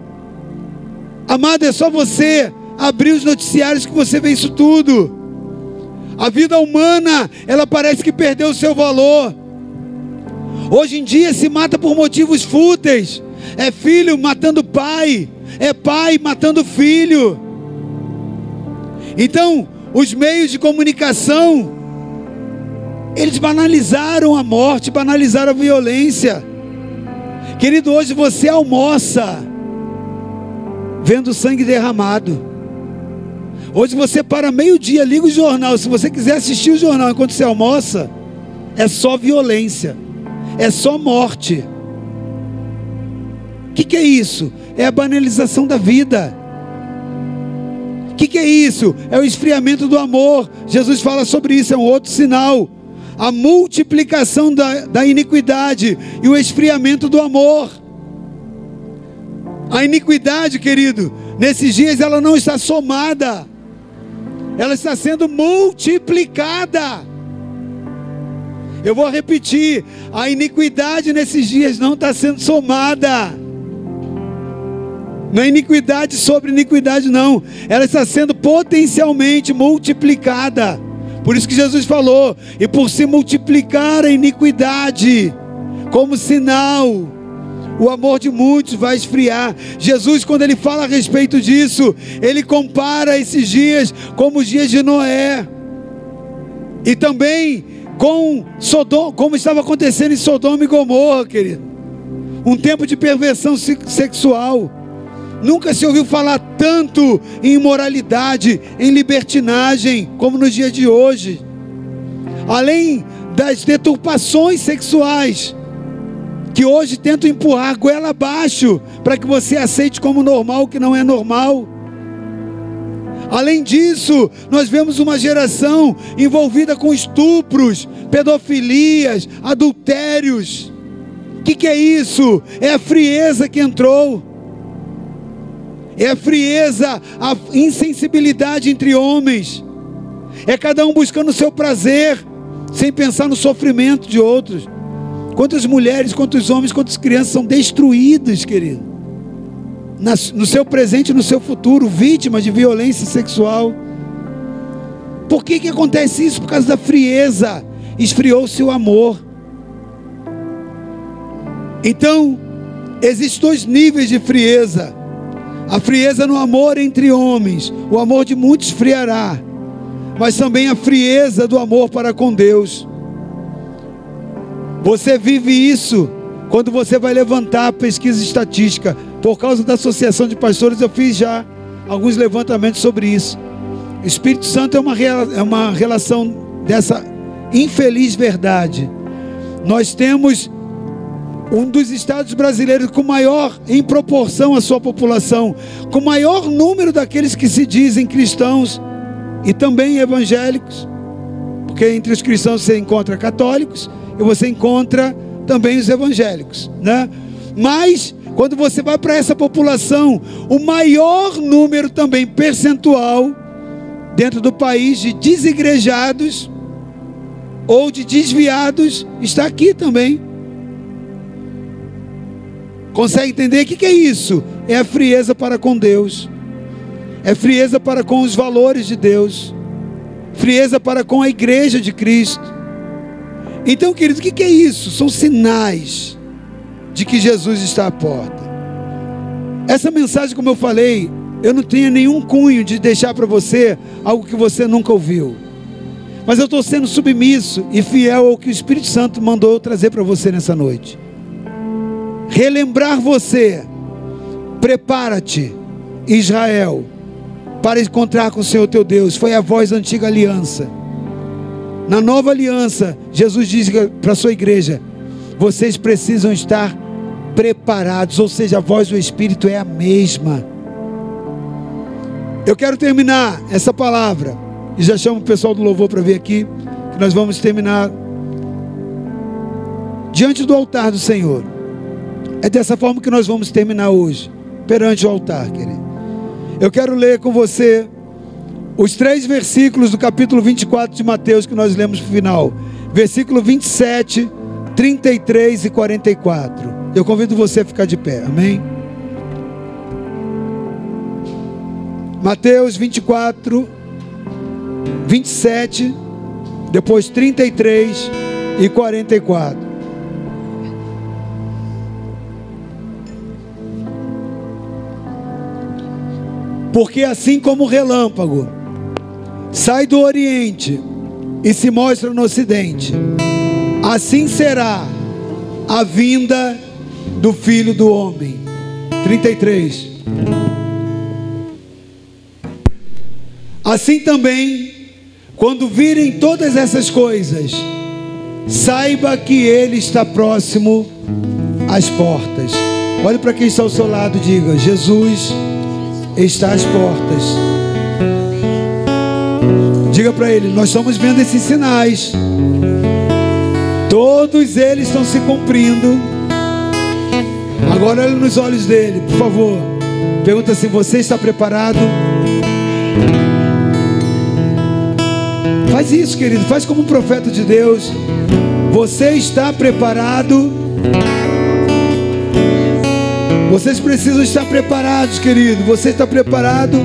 Amado, é só você abrir os noticiários que você vê isso tudo. A vida humana, ela parece que perdeu o seu valor. Hoje em dia se mata por motivos fúteis. É filho matando pai, é pai matando filho. Então, os meios de comunicação, eles banalizaram a morte, banalizaram a violência. Querido, hoje você almoça vendo sangue derramado. Hoje você para meio-dia, liga o jornal. Se você quiser assistir o jornal enquanto você almoça, é só violência, é só morte. O que, que é isso? É a banalização da vida. O que, que é isso? É o esfriamento do amor. Jesus fala sobre isso, é um outro sinal. A multiplicação da, da iniquidade e o esfriamento do amor. A iniquidade, querido, nesses dias ela não está somada, ela está sendo multiplicada. Eu vou repetir: a iniquidade nesses dias não está sendo somada. Não é iniquidade sobre iniquidade, não. Ela está sendo potencialmente multiplicada. Por isso que Jesus falou: e por se multiplicar a iniquidade, como sinal, o amor de muitos vai esfriar. Jesus, quando ele fala a respeito disso, ele compara esses dias como os dias de Noé. E também com Sodoma, como estava acontecendo em Sodoma e Gomorra, querido. Um tempo de perversão sexual. Nunca se ouviu falar tanto em imoralidade, em libertinagem, como nos dias de hoje. Além das deturpações sexuais, que hoje tentam empurrar goela abaixo, para que você aceite como normal o que não é normal. Além disso, nós vemos uma geração envolvida com estupros, pedofilias, adultérios. O que, que é isso? É a frieza que entrou é a frieza, a insensibilidade entre homens, é cada um buscando o seu prazer, sem pensar no sofrimento de outros. Quantas mulheres, quantos homens, quantas crianças são destruídos, querido, no seu presente e no seu futuro, vítimas de violência sexual. Por que, que acontece isso? Por causa da frieza, esfriou-se o amor. Então, existem dois níveis de frieza a frieza no amor entre homens, o amor de muitos friará, mas também a frieza do amor para com Deus. Você vive isso quando você vai levantar a pesquisa estatística. Por causa da Associação de Pastores, eu fiz já alguns levantamentos sobre isso. O Espírito Santo é uma, é uma relação dessa infeliz verdade. Nós temos um dos estados brasileiros com maior, em proporção à sua população, com maior número daqueles que se dizem cristãos e também evangélicos, porque entre os cristãos você encontra católicos e você encontra também os evangélicos, né? Mas quando você vai para essa população, o maior número também percentual dentro do país de desigrejados ou de desviados está aqui também. Consegue entender? O que, que é isso? É a frieza para com Deus, é frieza para com os valores de Deus, frieza para com a igreja de Cristo. Então, querido, o que, que é isso? São sinais de que Jesus está à porta. Essa mensagem, como eu falei, eu não tenho nenhum cunho de deixar para você algo que você nunca ouviu. Mas eu estou sendo submisso e fiel ao que o Espírito Santo mandou trazer para você nessa noite relembrar você. Prepara-te, Israel, para encontrar com o Senhor teu Deus. Foi a voz da antiga aliança. Na nova aliança, Jesus diz para a sua igreja: vocês precisam estar preparados, ou seja, a voz do Espírito é a mesma. Eu quero terminar essa palavra, e já chamo o pessoal do louvor para vir aqui, que nós vamos terminar diante do altar do Senhor. É dessa forma que nós vamos terminar hoje, perante o altar, querido. Eu quero ler com você os três versículos do capítulo 24 de Mateus que nós lemos no final. Versículo 27, 33 e 44. Eu convido você a ficar de pé, amém? Mateus 24, 27, depois 33 e 44. Porque assim como o relâmpago sai do Oriente e se mostra no Ocidente, assim será a vinda do Filho do Homem. 33. Assim também, quando virem todas essas coisas, saiba que Ele está próximo às portas. Olhe para quem está ao seu lado e diga: Jesus está às portas. Diga para ele: Nós estamos vendo esses sinais, todos eles estão se cumprindo. Agora olhe nos olhos dele, por favor. Pergunta se você está preparado. Faz isso, querido. Faz como um profeta de Deus. Você está preparado? Vocês precisam estar preparados, querido. Você está preparado?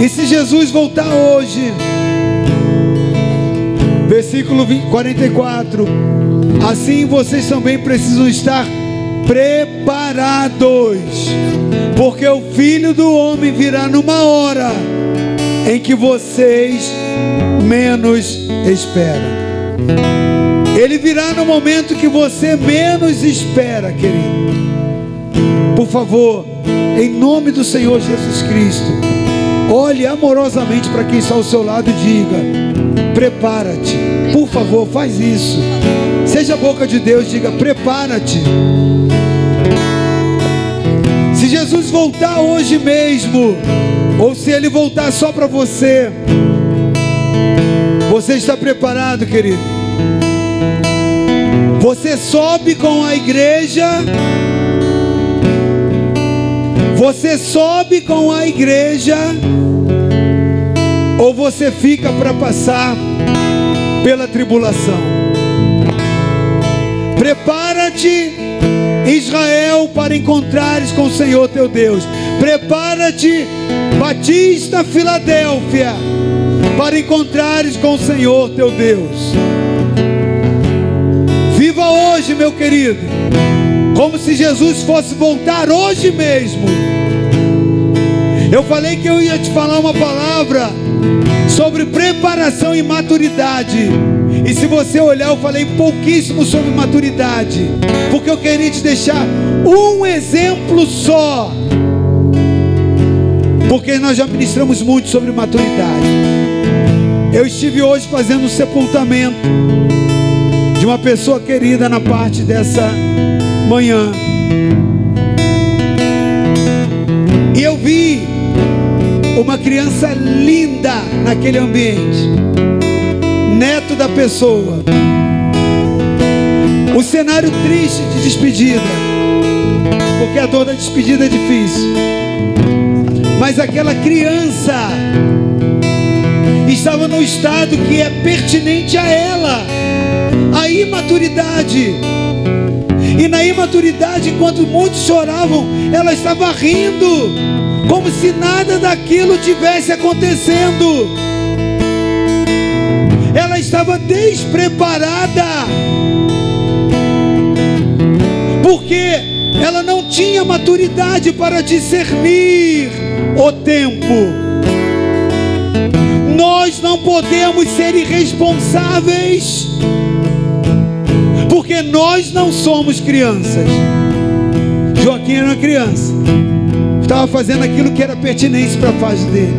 E se Jesus voltar hoje? Versículo 20, 44. Assim vocês também precisam estar preparados, porque o filho do homem virá numa hora em que vocês menos esperam. Ele virá no momento que você menos espera, querido. Por favor, em nome do Senhor Jesus Cristo, olhe amorosamente para quem está ao seu lado e diga: prepara-te. Por favor, faz isso. Seja a boca de Deus, diga: prepara-te. Se Jesus voltar hoje mesmo, ou se ele voltar só para você, você está preparado, querido? Você sobe com a igreja, você sobe com a igreja, ou você fica para passar pela tribulação. Prepara-te, Israel, para encontrares com o Senhor teu Deus. Prepara-te, Batista Filadélfia para encontrares com o Senhor teu Deus. Viva hoje, meu querido, como se Jesus fosse voltar hoje mesmo. Eu falei que eu ia te falar uma palavra sobre preparação e maturidade. E se você olhar, eu falei pouquíssimo sobre maturidade, porque eu queria te deixar um exemplo só. Porque nós já ministramos muito sobre maturidade. Eu estive hoje fazendo um sepultamento de uma pessoa querida na parte dessa manhã. E eu vi uma criança linda naquele ambiente, neto da pessoa. O cenário triste de despedida, porque a dor da despedida é difícil. Mas aquela criança estava no estado que é pertinente a ela, a imaturidade. E na imaturidade, enquanto muitos choravam, ela estava rindo, como se nada daquilo tivesse acontecendo. Ela estava despreparada, porque ela não tinha maturidade para discernir o tempo nós não podemos ser irresponsáveis, porque nós não somos crianças. Joaquim era uma criança, estava fazendo aquilo que era pertinente para a fase dele.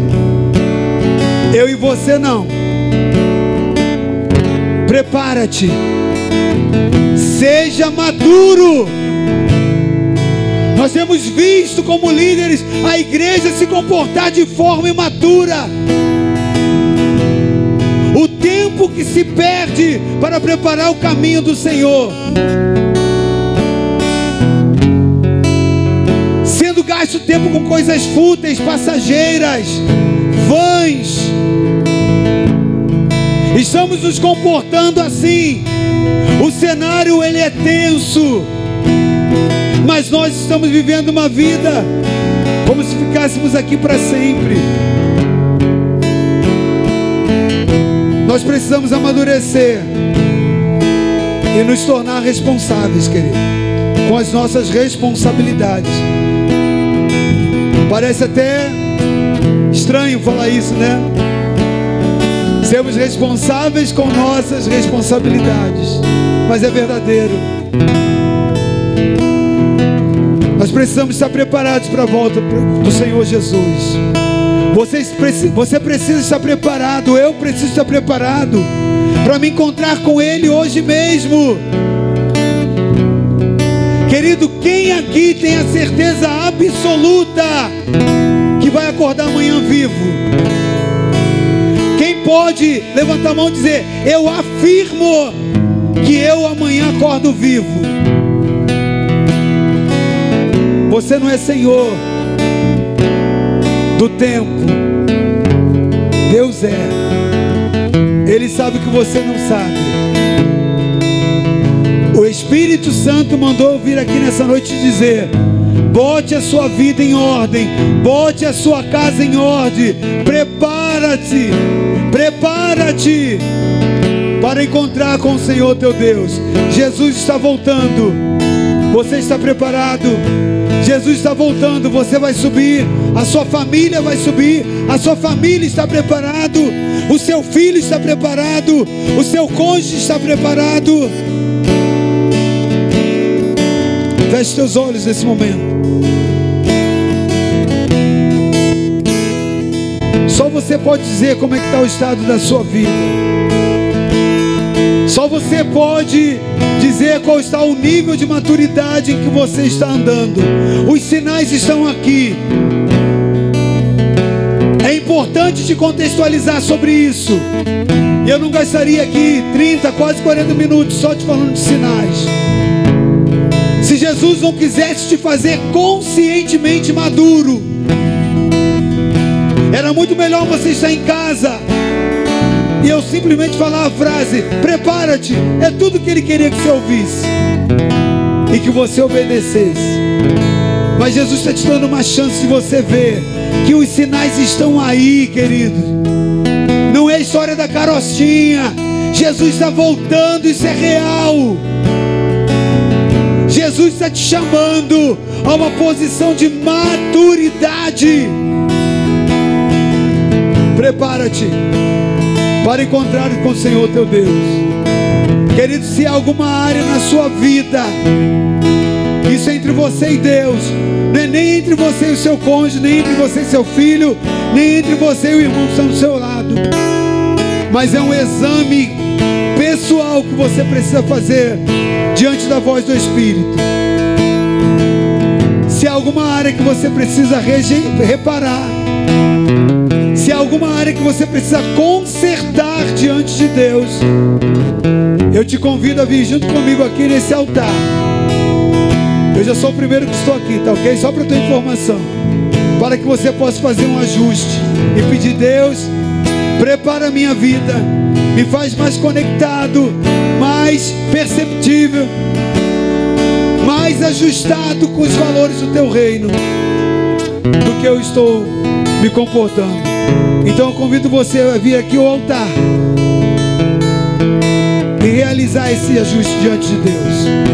Eu e você não. Prepara-te, seja maduro. Nós temos visto como líderes a igreja se comportar de forma imatura tempo que se perde para preparar o caminho do Senhor. Sendo gasto tempo com coisas fúteis, passageiras, vãs. estamos nos comportando assim. O cenário ele é tenso, mas nós estamos vivendo uma vida como se ficássemos aqui para sempre. Nós precisamos amadurecer e nos tornar responsáveis, querido, com as nossas responsabilidades. Parece até estranho falar isso, né? Sermos responsáveis com nossas responsabilidades, mas é verdadeiro. Nós precisamos estar preparados para a volta do Senhor Jesus. Vocês, você precisa estar preparado, eu preciso estar preparado para me encontrar com Ele hoje mesmo. Querido, quem aqui tem a certeza absoluta que vai acordar amanhã vivo? Quem pode levantar a mão e dizer: Eu afirmo que eu amanhã acordo vivo? Você não é senhor do tempo. Deus é. Ele sabe o que você não sabe. O Espírito Santo mandou vir aqui nessa noite dizer: bote a sua vida em ordem, bote a sua casa em ordem, prepara-te, prepara-te para encontrar com o Senhor teu Deus. Jesus está voltando. Você está preparado? Jesus está voltando, você vai subir, a sua família vai subir, a sua família está preparado, o seu filho está preparado, o seu cônjuge está preparado. Feche seus olhos nesse momento. Só você pode dizer como é que está o estado da sua vida. Só você pode dizer qual está o nível de maturidade em que você está andando. Os sinais estão aqui. É importante te contextualizar sobre isso. Eu não gastaria aqui 30, quase 40 minutos só te falando de sinais. Se Jesus não quisesse te fazer conscientemente maduro, era muito melhor você estar em casa e eu simplesmente falar a frase: prepara-te. É tudo que ele queria que você ouvisse e que você obedecesse. Mas Jesus está te dando uma chance de você ver que os sinais estão aí, querido. Não é história da carochinha. Jesus está voltando, isso é real. Jesus está te chamando a uma posição de maturidade. Prepara-te para encontrar com o Senhor teu Deus. Querido, se há alguma área na sua vida, isso é entre você e Deus, não é nem entre você e o seu cônjuge, nem entre você e seu filho, nem entre você e o irmão que está do seu lado, mas é um exame pessoal que você precisa fazer diante da voz do Espírito. Se há alguma área que você precisa reparar, alguma área que você precisa consertar diante de Deus, eu te convido a vir junto comigo aqui nesse altar. Eu já sou o primeiro que estou aqui, tá ok? Só para tua informação. Para que você possa fazer um ajuste e pedir, Deus, prepara a minha vida, me faz mais conectado, mais perceptível, mais ajustado com os valores do teu reino do que eu estou me comportando. Então eu convido você a vir aqui ao altar e realizar esse ajuste diante de Deus.